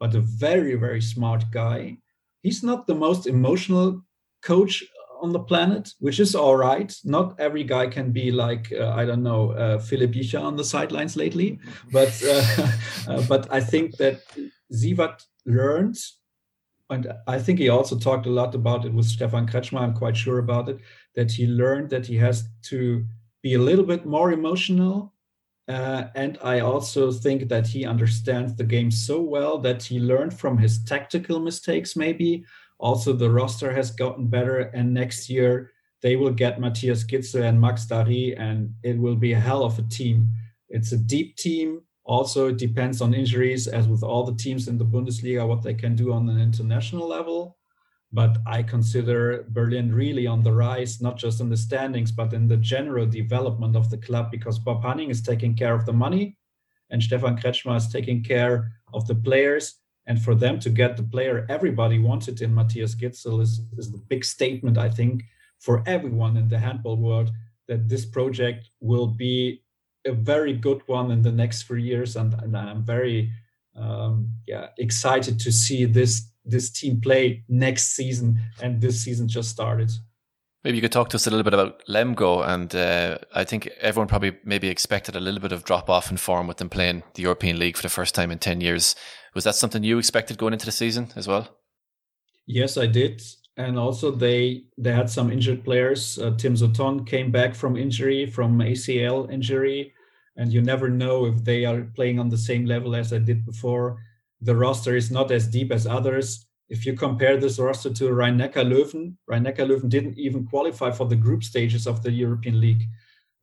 But a very very smart guy. He's not the most emotional coach on the planet, which is all right. Not every guy can be like uh, I don't know uh, Filip Jícha on the sidelines lately, but uh, uh, but I think that Siewert learned, and I think he also talked a lot about it with Stefan Kretzschmar. I'm quite sure about it that he learned that he has to be a little bit more emotional. Uh, and I also think that he understands the game so well that he learned from his tactical mistakes, maybe, also, the roster has gotten better, and next year they will get Mathias Gidsel and Max Darj, and it will be a hell of a team. It's a deep team. Also, it depends on injuries, as with all the teams in the Bundesliga, what they can do on an international level. But I consider Berlin really on the rise, not just in the standings, but in the general development of the club, because Bob Hanning is taking care of the money and Stefan Kretzschmar is taking care of the players and for them to get the player everybody wanted in Mathias Gidsel is, is the big statement, I think, for everyone in the handball world that this project will be a very good one in the next three years. And, and I'm very um, yeah, excited to see this this team play next season. And this season just started. Maybe you could talk to us a little bit about Lemgo, and uh, I think everyone probably maybe expected a little bit of drop off in form with them playing the European League for the first time in ten years. Was that something you expected going into the season as well? Yes, I did. And also they they had some injured players. Uh, Tim Suton came back from injury, from ACL injury, and you never know if they are playing on the same level as I did before. The roster is not as deep as others. If you compare this roster to Rhein-Neckar Löwen, Rhein-Neckar Löwen didn't even qualify for the group stages of the European League.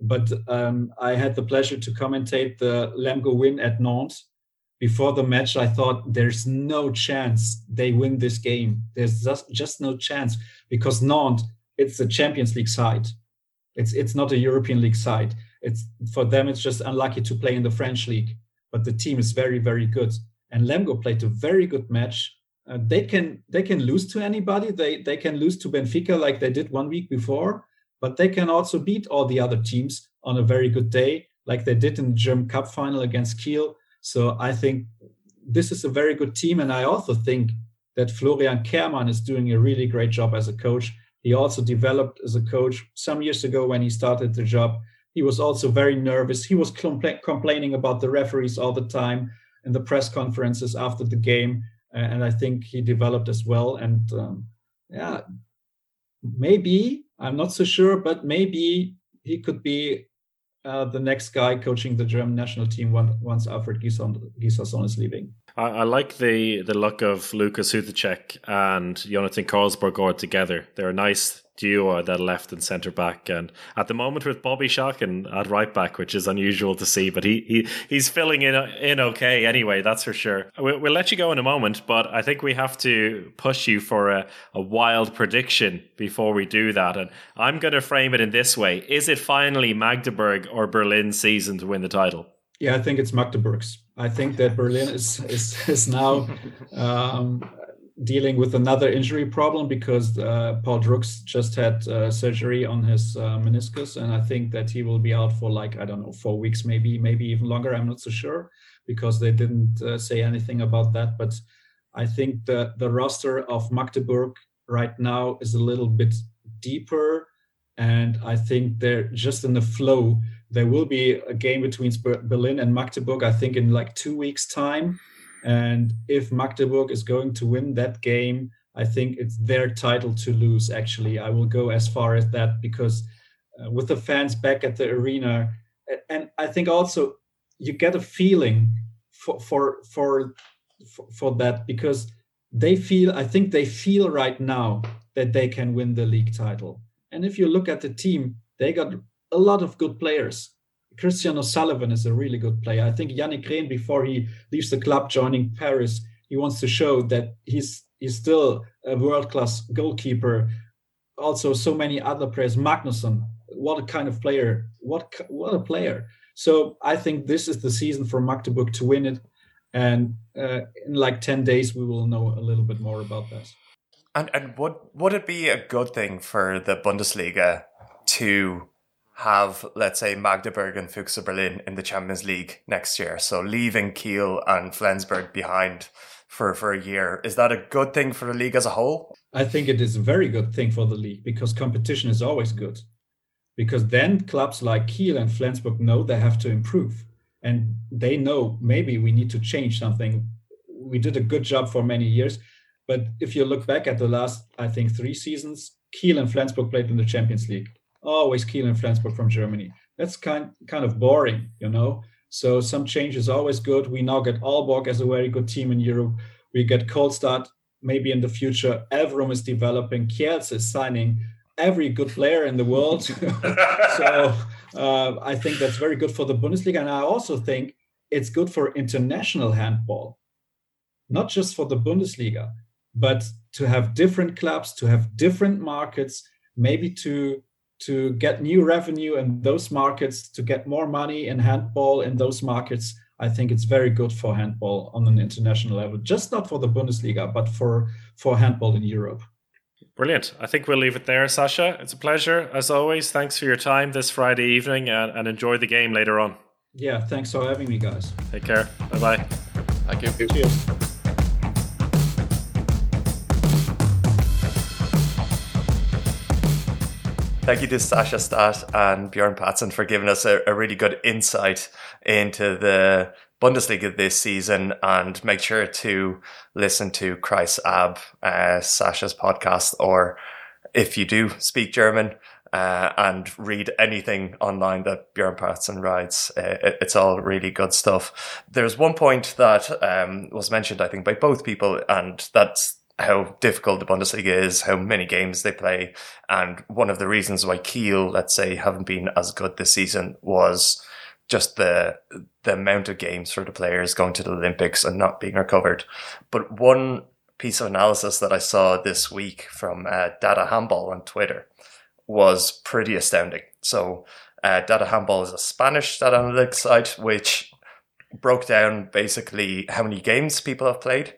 But um, I had the pleasure to commentate the Lemgo win at Nantes before the match, I thought there's no chance they win this game. There's just, just no chance because Nantes, it's a Champions League side. It's it's not a European League side. It's for them, it's just unlucky to play in the French league. But the team is very, very good. And Lemgo played a very good match. They can they can lose to anybody. They they can lose to Benfica like they did one week before, but they can also beat all the other teams on a very good day, like they did in the German Cup final against Kiel so I think this is a very good team. And I also think that Florian Kehrmann is doing a really great job as a coach. He also developed as a coach some years ago when he started the job. He was also very nervous. He was compla- complaining about the referees all the time in the press conferences after the game. And I think he developed as well. And um, yeah, maybe, I'm not so sure, but maybe he could be uh, the next guy coaching the German national team once Alfred Gislason is leaving. I, I, like the the look of Lukas Hutecek and Jonathan Carlsbogård together. They're a nice duo that left and centre back, and at the moment with Bobby Schagen at right back, which is unusual to see, but he, he he's filling in in okay anyway. That's for sure. We'll, we'll let you go in a moment, but I think we have to push you for a, a wild prediction before we do that, and I'm going to frame it in this way: Is it finally Magdeburg or Berlin season to win the title? Yeah, I think it's Magdeburg's. I think that Berlin is is is now um, dealing with another injury problem because uh, Paul Drux just had uh, surgery on his uh, meniscus, and I think that he will be out for like I don't know four weeks, maybe maybe even longer. I'm not so sure because they didn't uh, say anything about that. But I think the the roster of Magdeburg right now is a little bit deeper, and I think they're just in the flow. There will be a game between Berlin and Magdeburg, I think, in like two weeks' time and if Magdeburg is going to win that game, I think it's their title to lose. Actually, I will go as far as that because uh, with the fans back at the arena, and I think also you get a feeling for for for for that because they feel. I think they feel right now that they can win the league title. And if you look at the team, they got a lot of good players. Christian O'Sullivan is a really good player. I think Jannick Green, before he leaves the club joining Paris, he wants to show that he's he's still a world class goalkeeper. Also, so many other players. Magnusson, what a kind of player! What what a player! So I think this is the season for Magdeburg to win it, and uh, in like ten days we will know a little bit more about that. And and would would it be a good thing for the Bundesliga to have, let's say, Magdeburg and Füchse Berlin in the Champions League next year. So leaving Kiel and Flensburg behind for, for a year. Is that a good thing for the league as a whole? I think it is a very good thing for the league because competition is always good. Because then clubs like Kiel and Flensburg know they have to improve. And they know maybe we need to change something. We did a good job for many years. But if you look back at the last, I think, three seasons, Kiel and Flensburg played in the Champions League always Kiel and Flensburg from Germany. That's kind kind of boring, you know. So some change is always good. We now get Aalborg as a very good team in Europe. We get Kolstad maybe in the future. Elverum is developing. Kielce is signing every good player in the world. so uh, I think that's very good for the Bundesliga. And I also think it's good for international handball, not just for the Bundesliga, but to have different clubs, to have different markets, maybe to to get new revenue in those markets, to get more money in handball in those markets, I think it's very good for handball on an international level, just not for the Bundesliga, but for, for handball in Europe. Brilliant. I think we'll leave it there, Sasha. It's a pleasure, as always. Thanks for your time this Friday evening and, and enjoy the game later on. Yeah, thanks for having me, guys. Take care. Bye bye. Thank you. Cheers. Thank you to Sasha Staat and Bjorn Pazen for giving us a, a really good insight into the Bundesliga this season. And make sure to listen to Kreis Ab, uh, Sasha's podcast, or if you do speak German, uh, and read anything online that Bjorn Pazen writes. Uh, it, it's all really good stuff. There's one point that um, was mentioned, I think, by both people, and that's how difficult the Bundesliga is, how many games they play. And one of the reasons why Kiel, let's say, haven't been as good this season was just the the amount of games for the players going to the Olympics and not being recovered. But one piece of analysis that I saw this week from uh, Data Handball on Twitter was pretty astounding. So, uh, Data Handball is a Spanish data analytics site which broke down basically how many games people have played,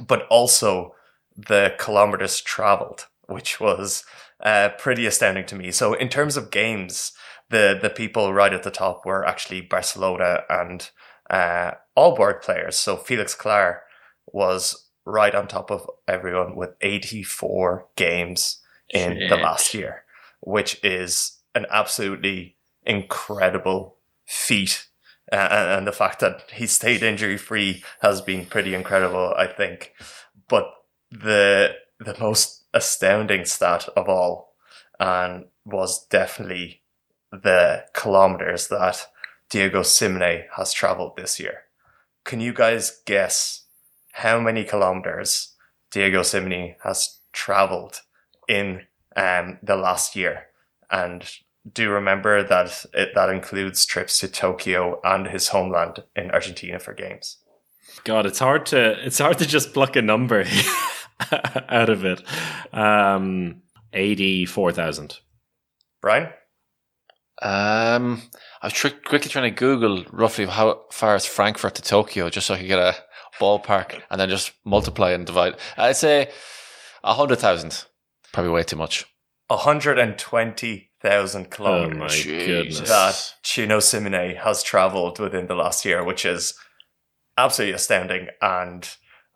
but also the kilometers traveled, which was uh, pretty astounding to me. So in terms of games, the the people right at the top were actually Barcelona and uh, Aalborg players. So Felix Claar was right on top of everyone with 84 games in Shit. the last year, which is an absolutely incredible feat. Uh, and the fact that he stayed injury free has been pretty incredible, I think. But the the most astounding stat of all, and was definitely the kilometers that Diego Simonet has traveled this year. Can you guys guess how many kilometers Diego Simonet has traveled in um, the last year. And do remember that it, that includes trips to Tokyo and his homeland in Argentina for games. God, it's hard to it's hard to just pluck a number out of it. Um, Eighty four thousand. Brian, Um, I was tr- quickly trying to Google roughly how far is Frankfurt to Tokyo, just so I could get a ballpark, and then just multiply and divide. I'd say a hundred thousand. Probably way too much. 120,000 Oh kilometers my Jesus. goodness! that Chino Simonet has traveled within the last year, which is absolutely astounding. And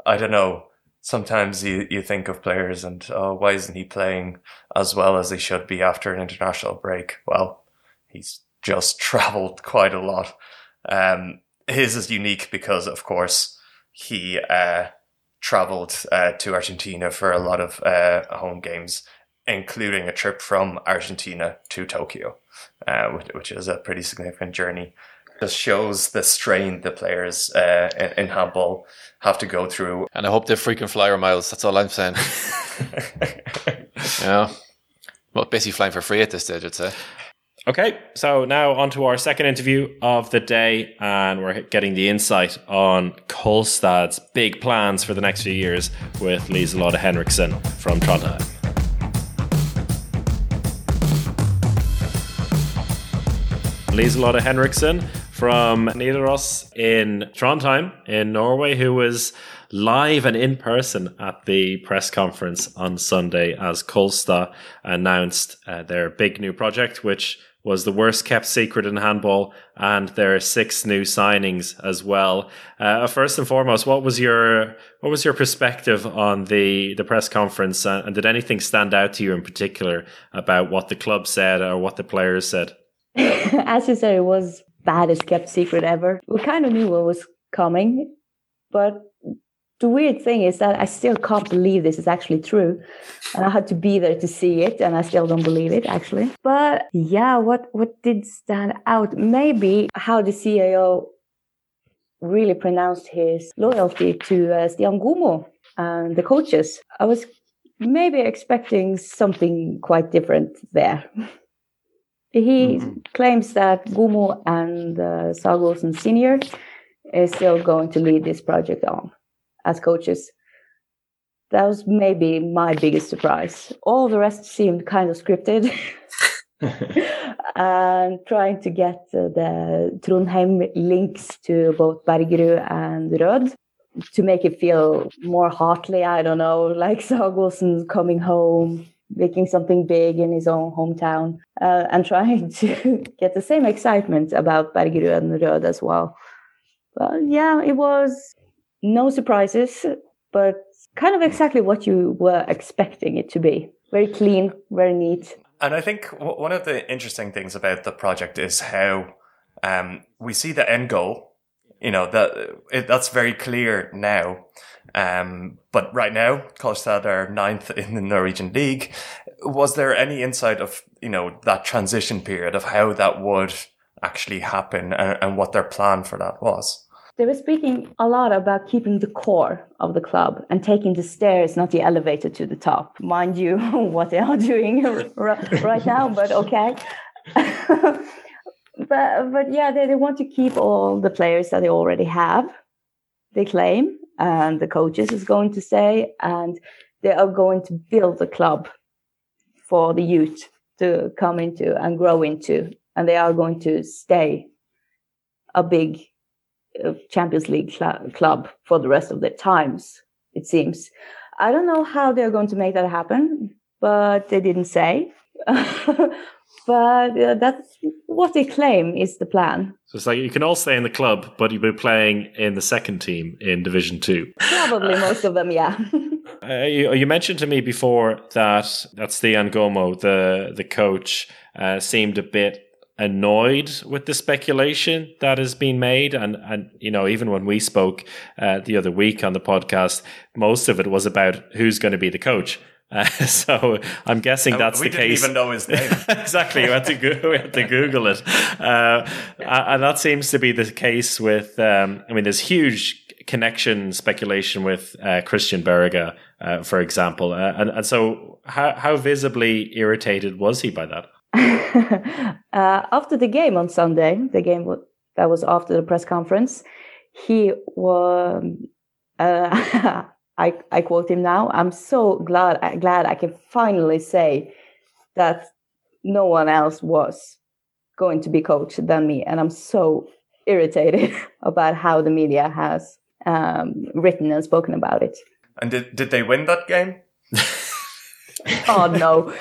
I don't know, sometimes you, you think of players and, oh, why isn't he playing as well as he should be after an international break? Well, he's just traveled quite a lot. Um, his is unique because, of course, he uh, traveled uh, to Argentina for a lot of uh, home games, including a trip from Argentina to Tokyo, uh, which, which is a pretty significant journey. Just shows the strain the players uh, in, in handball have to go through. And I hope they're freaking flyer miles. That's all I'm saying. yeah. Well, basically flying for free at this stage, I'd say. Okay, so now on to our second interview of the day, and we're getting the insight on Kolstad's big plans for the next few years with Liselotte Henriksen from Trondheim. Liselotte Henriksen from Nidaros in Trondheim in Norway, who was live and in person at the press conference on Sunday as Kolstad announced uh, their big new project, which was the worst kept secret in handball, and there are six new signings as well. Uh, first and foremost, what was your what was your perspective on the the press conference, uh, and did anything stand out to you in particular about what the club said or what the players said? As you said, it was baddest kept secret ever. We kind of knew what was coming, but the weird thing is that I still can't believe this is actually true. And I had to be there to see it, and I still don't believe it actually. But yeah, what what did stand out? Maybe how the CIO really pronounced his loyalty to uh, Stian Gomo and the coaches. I was maybe expecting something quite different there. He claims that Gomo and uh, Sagosen Senior is still going to lead this project on as coaches. That was maybe my biggest surprise. All the rest seemed kind of scripted. and trying to get uh, the Trondheim links to both Bergerud and Rød to make it feel more heartly. I don't know, like Sagosen coming home, making something big in his own hometown, uh, and trying to get the same excitement about Bergerud and Rød as well. Yeah, it was no surprises, but kind of exactly what you were expecting it to be. Very clean, very neat. And I think w- one of the interesting things about the project is how um, we see the end goal. You know that that's very clear now. Um, but right now, Kolstad are ninth in the Norwegian league. Was there any insight of you know that transition period of how that would actually happen and, and what their plan for that was? They were speaking a lot about keeping the core of the club and taking the stairs, not the elevator to the top. Mind you, what they are doing right now, but okay. but but yeah, they, they want to keep all the players that they already have. They claim, and the coaches is going to say, and they are going to build a club for the youth to come into and grow into, and they are going to stay a big uh, Champions League cl- club for the rest of their times. It seems. I don't know how they're going to make that happen, but they didn't say. but uh, that's what they claim is the plan. So it's like you can all stay in the club, but you'll be playing in the second team in Division Two. Probably most of them, yeah. Uh, you, you mentioned to me before that that's the Angomo, the the coach, uh, seemed a bit annoyed with the speculation that has been made, and and you know even when we spoke uh, the other week on the podcast, most of it was about who's going to be the coach. Uh, so I'm guessing that's we the didn't case. even know his name. exactly, we had to go, we had to Google it, uh, and that seems to be the case with. Um, I mean, there's huge connection speculation with uh, Christian Berge, uh, for example. Uh, and, and so, how, how visibly irritated was he by that? uh, after the game on Sunday, the game that was after the press conference, he was. Uh, I, I quote him now. I'm so glad glad I can finally say that no one else was going to be coached than me, and I'm so irritated about how the media has um, written and spoken about it. And did did they win that game? oh no.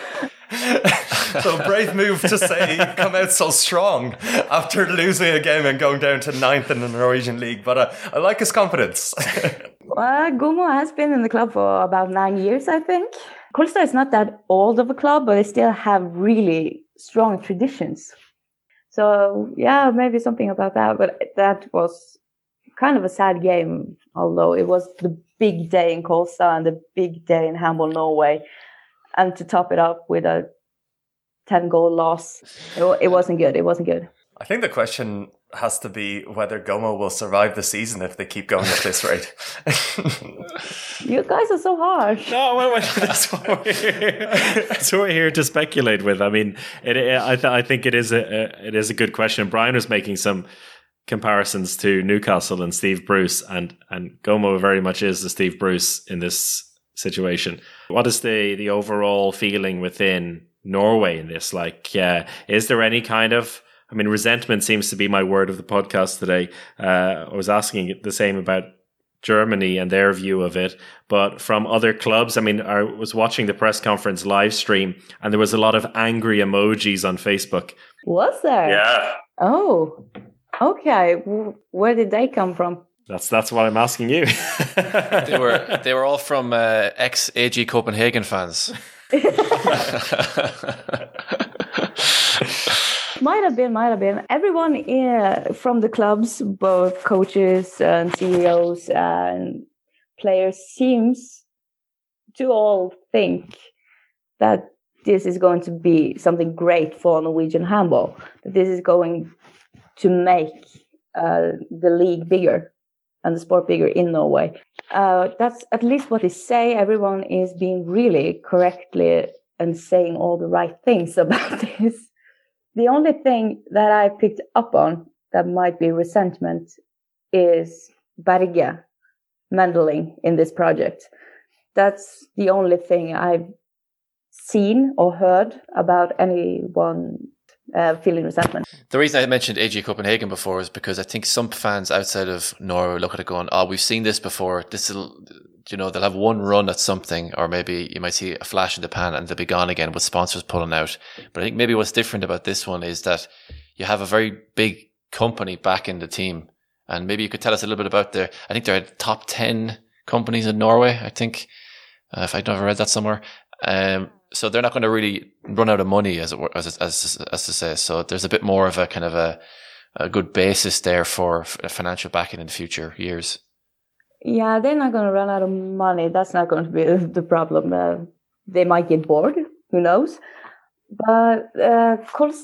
so brave move to say come out so strong after losing a game and going down to ninth in the Norwegian league. But uh, I like his confidence. Uh, well, Gomo has been in the club for about nine years, I think. Kolstad is not that old of a club, but they still have really strong traditions. So yeah, maybe something about that. But that was kind of a sad game, although it was the big day in Kolstad and the big day in Handball Norway. And to top it up with a 10 goal loss, it, it wasn't good. It wasn't good. I think the question has to be whether Gomo will survive the season if they keep going at this rate. you guys are so harsh. No, well, well, that's, what we're here, that's what we're here to speculate with. I mean, it, it, I, th- I think it is a, a, it is a good question. Brian was making some comparisons to Newcastle and Steve Bruce, and and Gomo very much is the Steve Bruce in this situation. What is the the overall feeling within Norway in this? Like, uh, is there any kind of I mean, resentment seems to be my word of the podcast today. Uh, I was asking the same about Germany and their view of it, but from other clubs. I mean, I was watching the press conference live stream, and there was a lot of angry emojis on Facebook. Was there? Yeah. Oh, okay. Where did they come from? That's that's what I'm asking you. they were they were all from uh, ex AG Copenhagen fans. might have been, might have been. Everyone in, from the clubs, both coaches and CEOs and players, seems to all think that this is going to be something great for Norwegian handball. That this is going to make uh, the league bigger and the sport bigger in Norway. Uh, that's at least what they say. Everyone is being really correctly and saying all the right things about this. The only thing that I picked up on that might be resentment is Berge meddling in this project. That's the only thing I've seen or heard about anyone uh, feeling resentment. The reason I mentioned AG Copenhagen before is because I think some fans outside of Norway look at it going, "Oh, we've seen this before. This will, you know, they'll have one run at something, or maybe you might see a flash in the pan and they'll be gone again with sponsors pulling out." But I think maybe what's different about this one is that you have a very big company back in the team, and maybe you could tell us a little bit about their. I think they're top ten companies in Norway. I think, uh, if I'd never read that somewhere. Um, so they're not going to really run out of money, as it were, as, as, as to say. So there's a bit more of a kind of a, a good basis there for financial backing in future years. Yeah, they're not going to run out of money. That's not going to be the problem. Uh, they might get bored. Who knows? But uh,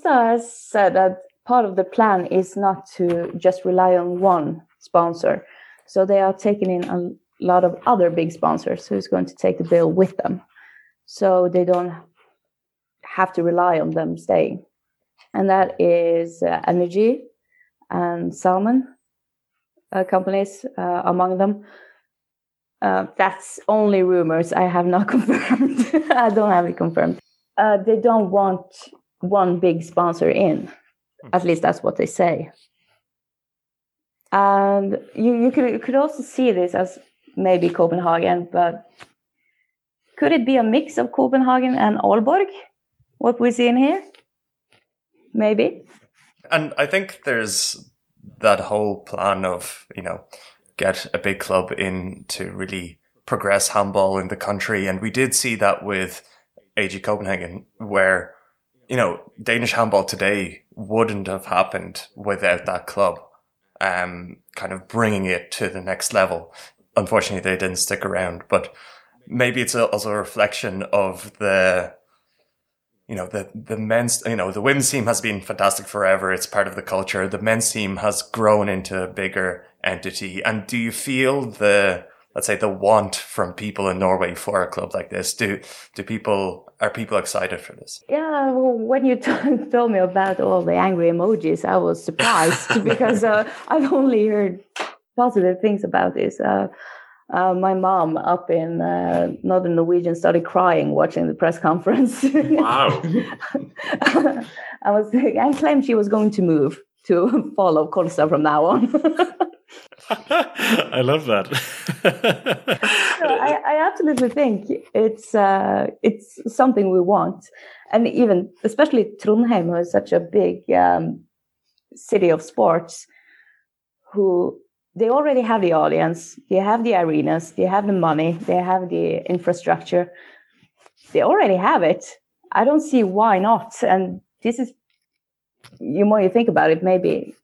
has said that part of the plan is not to just rely on one sponsor. So they are taking in a lot of other big sponsors who's going to take the bill with them so they don't have to rely on them staying. And that is uh, Energy and Salmon companies uh, among them. Uh, that's only rumors. I have not confirmed. I don't have it confirmed. Uh, they don't want one big sponsor in. At least that's what they say. And you, you could you could also see this as maybe Copenhagen, but could it be a mix of Copenhagen and Aalborg? What we see in here? Maybe. And I think there's that whole plan of, you know, get a big club in to really progress handball in the country. And we did see that with AG Copenhagen, where, you know, Danish handball today wouldn't have happened without that club, um, kind of bringing it to the next level. Unfortunately, they didn't stick around, but maybe it's also a reflection of the you know, the, the men's, you know, the women's team has been fantastic forever. It's part of the culture. The men's team has grown into a bigger entity. And do you feel the, let's say the want from people in Norway for a club like this? Do, do people, are people excited for this? Yeah, well, when you t- told me about all the angry emojis, I was surprised because uh, I've only heard positive things about this. Uh, uh, my mom up in uh, northern Norwegian started crying watching the press conference. Wow. I was I claimed she was going to move to follow Kolstad from now on. I love that. I, I, absolutely think it's uh, it's something we want, and even especially Trondheim, who is such a big um, city of sports, who they already have the audience, they have the arenas, they have the money, they have the infrastructure. They already have it. I don't see why not. And this is, the more you think about it, maybe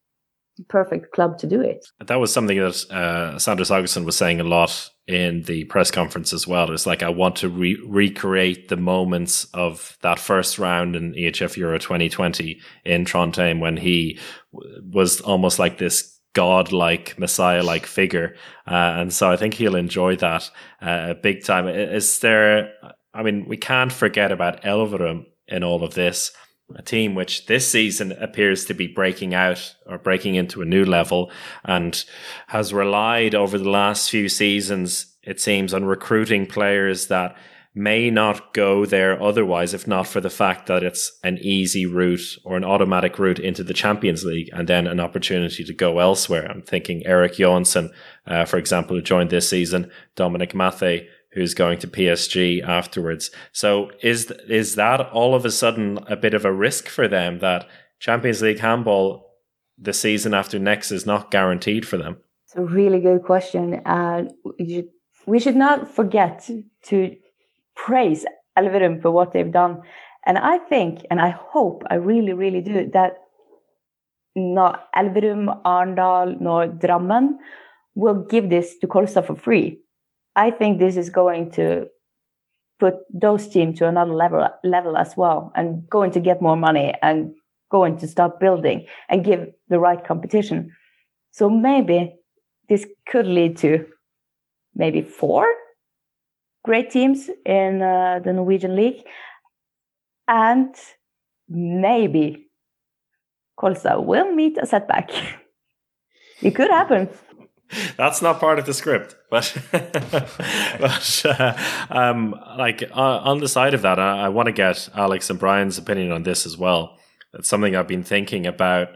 perfect club to do it. That was something that uh, Sander Sagosen was saying a lot in the press conference as well. It's like I want to re- recreate the moments of that first round in EHF Euro 2020 in Trondheim when he w- was almost like this godlike messiah-like figure. Uh, and so i think he'll enjoy that uh, big time. Is there i mean we can't forget about elverum in all of this a team which this season appears to be breaking out or breaking into a new level and has relied over the last few seasons it seems on recruiting players that may not go there otherwise if not for the fact that it's an easy route or an automatic route into the Champions League and then an opportunity to go elsewhere. I'm thinking Eric Johansson, uh, for example, who joined this season, Dominik Máthé, who's going to PSG afterwards. So is is that all of a sudden a bit of a risk for them that Champions League handball the season after next is not guaranteed for them? It's a really good question. Uh, we should not forget to praise Elverum for what they've done. And I think, and I hope, I really, really do, that not Elverum, Arendal, nor Drammen will give this to Kolstad for free. I think this is going to put those teams to another level level as well and going to get more money and going to start building and give the right competition. So maybe this could lead to maybe four great teams in uh, the Norwegian league, and maybe Kolstad will meet a setback. it could happen. That's not part of the script, but but uh, um, like uh, on the side of that, I, I want to get Alex and Brian's opinion on this as well. It's something I've been thinking about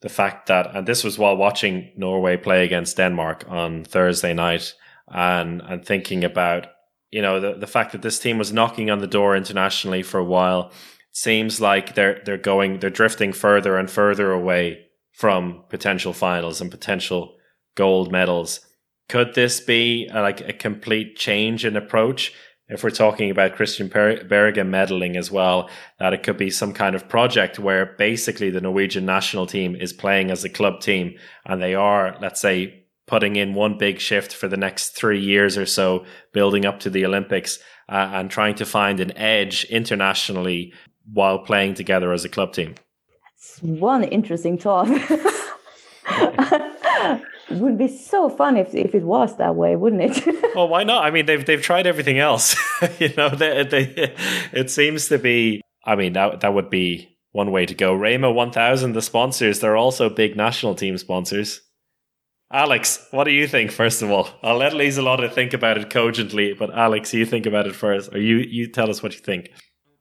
the fact that, and this was while watching Norway play against Denmark on Thursday night, and and thinking about you know, the, the fact that this team was knocking on the door internationally for a while seems like they're they're going they're drifting further and further away from potential finals and potential gold medals. Could this be a, like a complete change in approach? If we're talking about Christian Berge medaling as well, that it could be some kind of project where basically the Norwegian national team is playing as a club team and they are, let's say, putting in one big shift for the next three years or so, building up to the Olympics uh, and trying to find an edge internationally while playing together as a club team? That's one interesting thought. it would be so fun if, if it was that way, wouldn't it? well, why not? I mean, they've they've tried everything else. you know, they, they, it seems to be. I mean, that that would be one way to go. Rema 1000, the sponsors, they're also big national team sponsors. Alex, what do you think? First of all, I'll let Lieselotte think about it cogently, but Alex, you think about it first, or you you tell us what you think.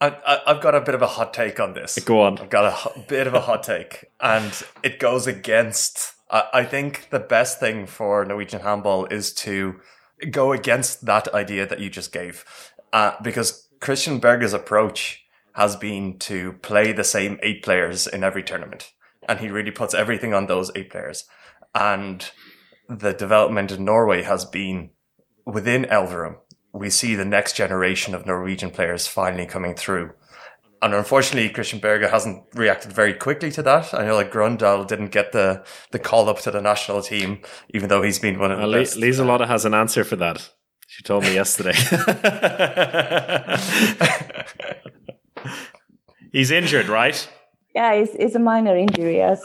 I, have got a bit of a hot take on this. Go on. I've got a bit of a hot take, and it goes against. I, I think the best thing for Norwegian handball is to go against that idea that you just gave, uh, because Christian Berge's approach has been to play the same eight players in every tournament, and he really puts everything on those eight players and the development in Norway has been within Elverum. We see the next generation of Norwegian players finally coming through. And unfortunately, Christian Berge hasn't reacted very quickly to that. I know like Grøndahl didn't get the, the call up to the national team, even though he's been one of the uh, best. Lieselotte has an answer for that. She told me yesterday. He's injured, right? Yeah, it's, it's a minor injury, as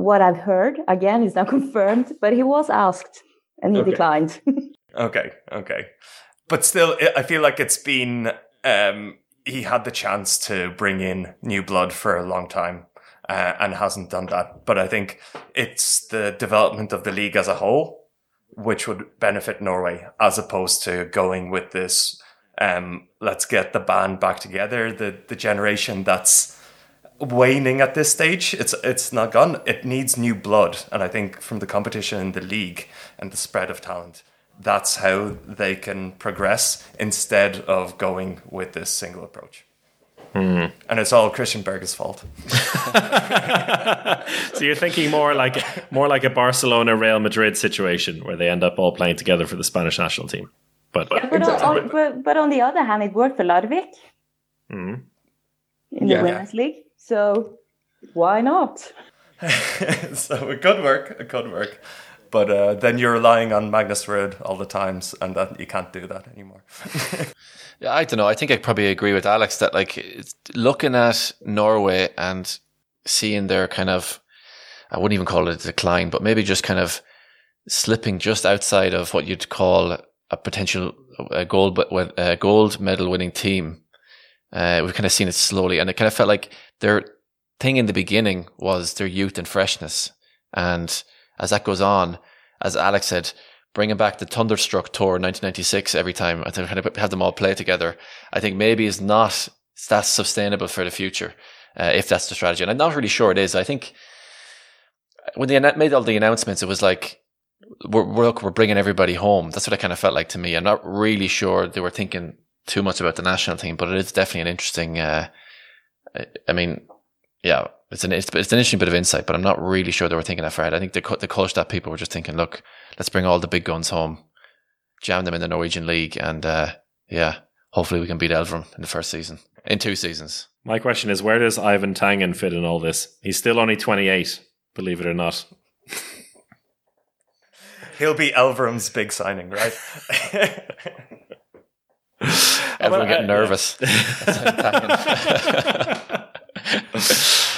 what I've heard. Again, is not confirmed, but he was asked and he Okay. declined. Okay, okay. But still, I- feel like it's been. Um, he had the chance to bring in new blood for a long time uh, and hasn't done that. But I think it's the development of the league as a whole which would benefit Norway as opposed to going with this. Um, let's get the band back together. The the generation that's waning at this stage. It's it's not gone. It needs new blood, and I think from the competition in the league and the spread of talent, that's how they can progress instead of going with this single approach. And it's all Christian Berge's fault. So you're thinking more like more like a Barcelona Real Madrid situation where they end up all playing together for the Spanish national team. But but, on, on, but, but on the other hand, it worked for Larvik Mhm. in the Yeah. Women's League. So why not? so it could work. It could work. But uh, then you're relying on Magnus Rød all the times, and that you can't do that anymore. Yeah, I don't know. I think I probably agree with Alex that like looking at Norway and seeing their kind of, I wouldn't even call it a decline, but maybe just kind of slipping just outside of what you'd call a potential uh, gold, but a gold medal winning team. Uh, we've kind of seen it slowly, and it kind of felt like their thing in the beginning was their youth and freshness, and as that goes on, as Alex said, bringing back the Thunderstruck tour in 1996 every time, I think kind of have them all play together. I think maybe is not that sustainable for the future, uh, if that's the strategy. And I'm not really sure it is. I think when they made all the announcements, it was like, we're, we're, we're bringing everybody home. That's what it kind of felt like to me. I'm not really sure they were thinking too much about the national team, but it is definitely an interesting, uh, I- I mean, yeah, it's an, it's, it's an interesting bit of insight, but I'm not really sure they were thinking that far. ahead. I think the, co- the coach that people were just thinking, look, let's bring all the big guns home, jam them in the Norwegian league, and uh, yeah, hopefully we can beat Elverum in the first season, in two seasons. my question is, where does Eivind Tangen fit in all this? He's still only 28, believe it or not. He'll be Elverum's big signing, right? Everyone uh, getting yeah. nervous.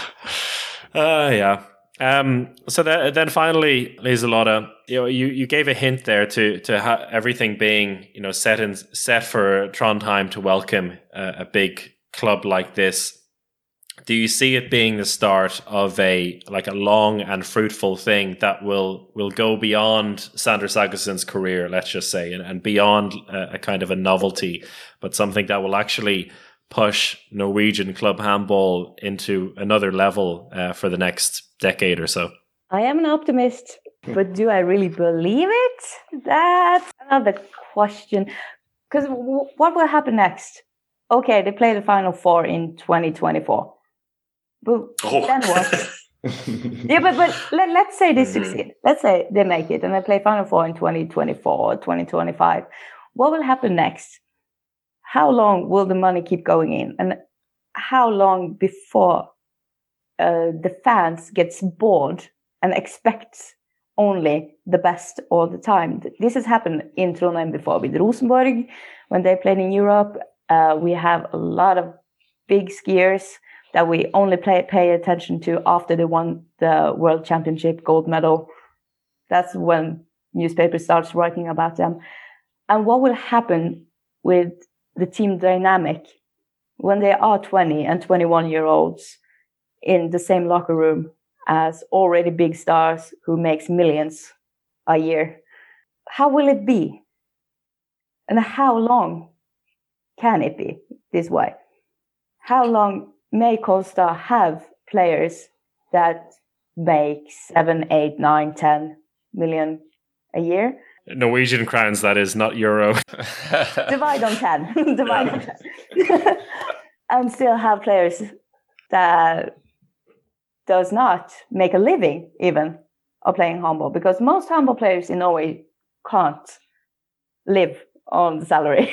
Uh, yeah. Um, so that, then finally, Lisa Lotta, you know, you, you gave a hint there to to ha- everything being you know set in set for Trondheim to welcome a, a big club like this. Do you see it being the start of a like a long and fruitful thing that will will go beyond Sander Sagosen's career, let's just say, and, and beyond a, a kind of a novelty, but something that will actually push Norwegian club handball into another level uh, for the next decade or so. I am an optimist, but do I really believe it? That's another question. Because w- what will happen next? Okay, they play the final four in 2024. But then what? yeah, but, but let, let's say they succeed. Let's say they make it and they play final four in 2024 or 2025. What will happen next? How long will the money keep going in? And how long before uh, the fans gets bored and expects only the best all the time. This has happened in Trondheim before with Rosenborg when they played in Europe. Uh, we have a lot of big skiers that we only play, pay attention to after they won the World Championship gold medal. That's when newspapers starts writing about them. And what will happen with the team dynamic when they are 20 and 21 year olds in the same locker room as already big stars who makes millions a year. How will it be? And how long can it be this way? How long may Kolstad have players that make seven, eight, nine, ten million a year? Norwegian crowns, that is, not euro. Divide on 10. Divide on 10. and still have players that does not make a living even of playing handball because most handball players in Norway can't live on the salary.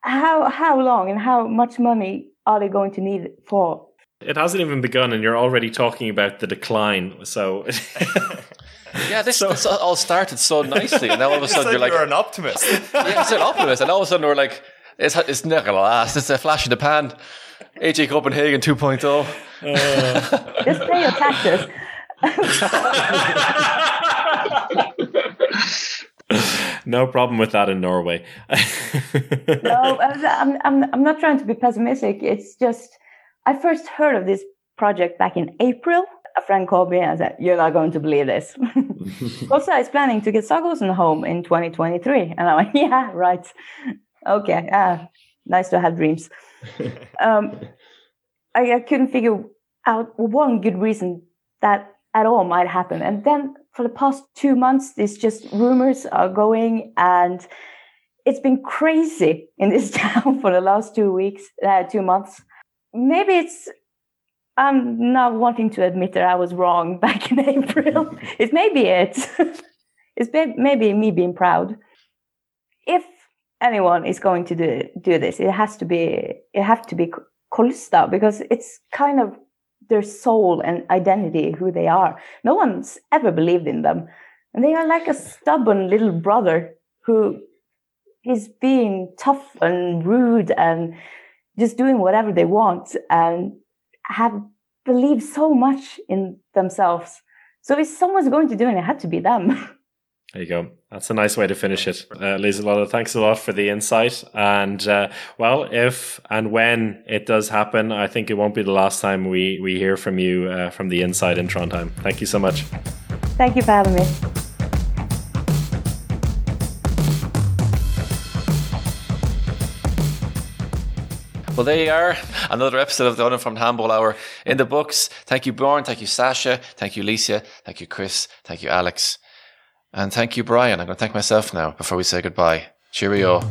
How how long and how much money are they going to need it for? It hasn't even begun, and you're already talking about the decline. So, yeah, this, this all started so nicely, and then all of a sudden like you're like, you're an optimist. yeah, it's an optimist, and all of a sudden we're like, it's it's not gonna last. It's a flash in the pan. AG Copenhagen 2.0. Uh. Just pay your taxes. No problem with that in Norway. no, I'm, I'm, I'm not trying to be pessimistic. It's just, I first heard of this project back in April. A friend called me and said, You're not going to believe this. Kolstad is planning to get Sagosen home in 2023. And I'm like, Yeah, right. Okay. Uh, nice to have dreams. um, I, I couldn't figure out one good reason that at all might happen. And then for the past two months, it's just rumors are going and it's been crazy in this town for the last two weeks, uh, two months. Maybe it's, I'm not wanting to admit that I was wrong back in April. it may be it. it's maybe me being proud. If anyone is going to do, do this, it has to be, it has to be Kolstad because it's kind of their soul and identity, who they are. No one's ever believed in them. And they are like a stubborn little brother who is being tough and rude and just doing whatever they want and have believed so much in themselves. So if someone's going to do it, it had to be them. There you go. That's a nice way to finish it. Uh, Lisa Lotta, thanks a lot for the insight. And, uh, well, if and when it does happen, I think it won't be the last time we, we hear from you uh, from the inside in Trondheim. Thank you so much. Thank you for having me. Well, there you are. Another episode of the Uninformed Handball Hour in the books. Thank you, Bjorn. Thank you, Sasha. Thank you, Lisa. Thank you, Chris. Thank you, Alex. And thank you, Brian. I'm going to thank myself now before we say goodbye. Cheerio.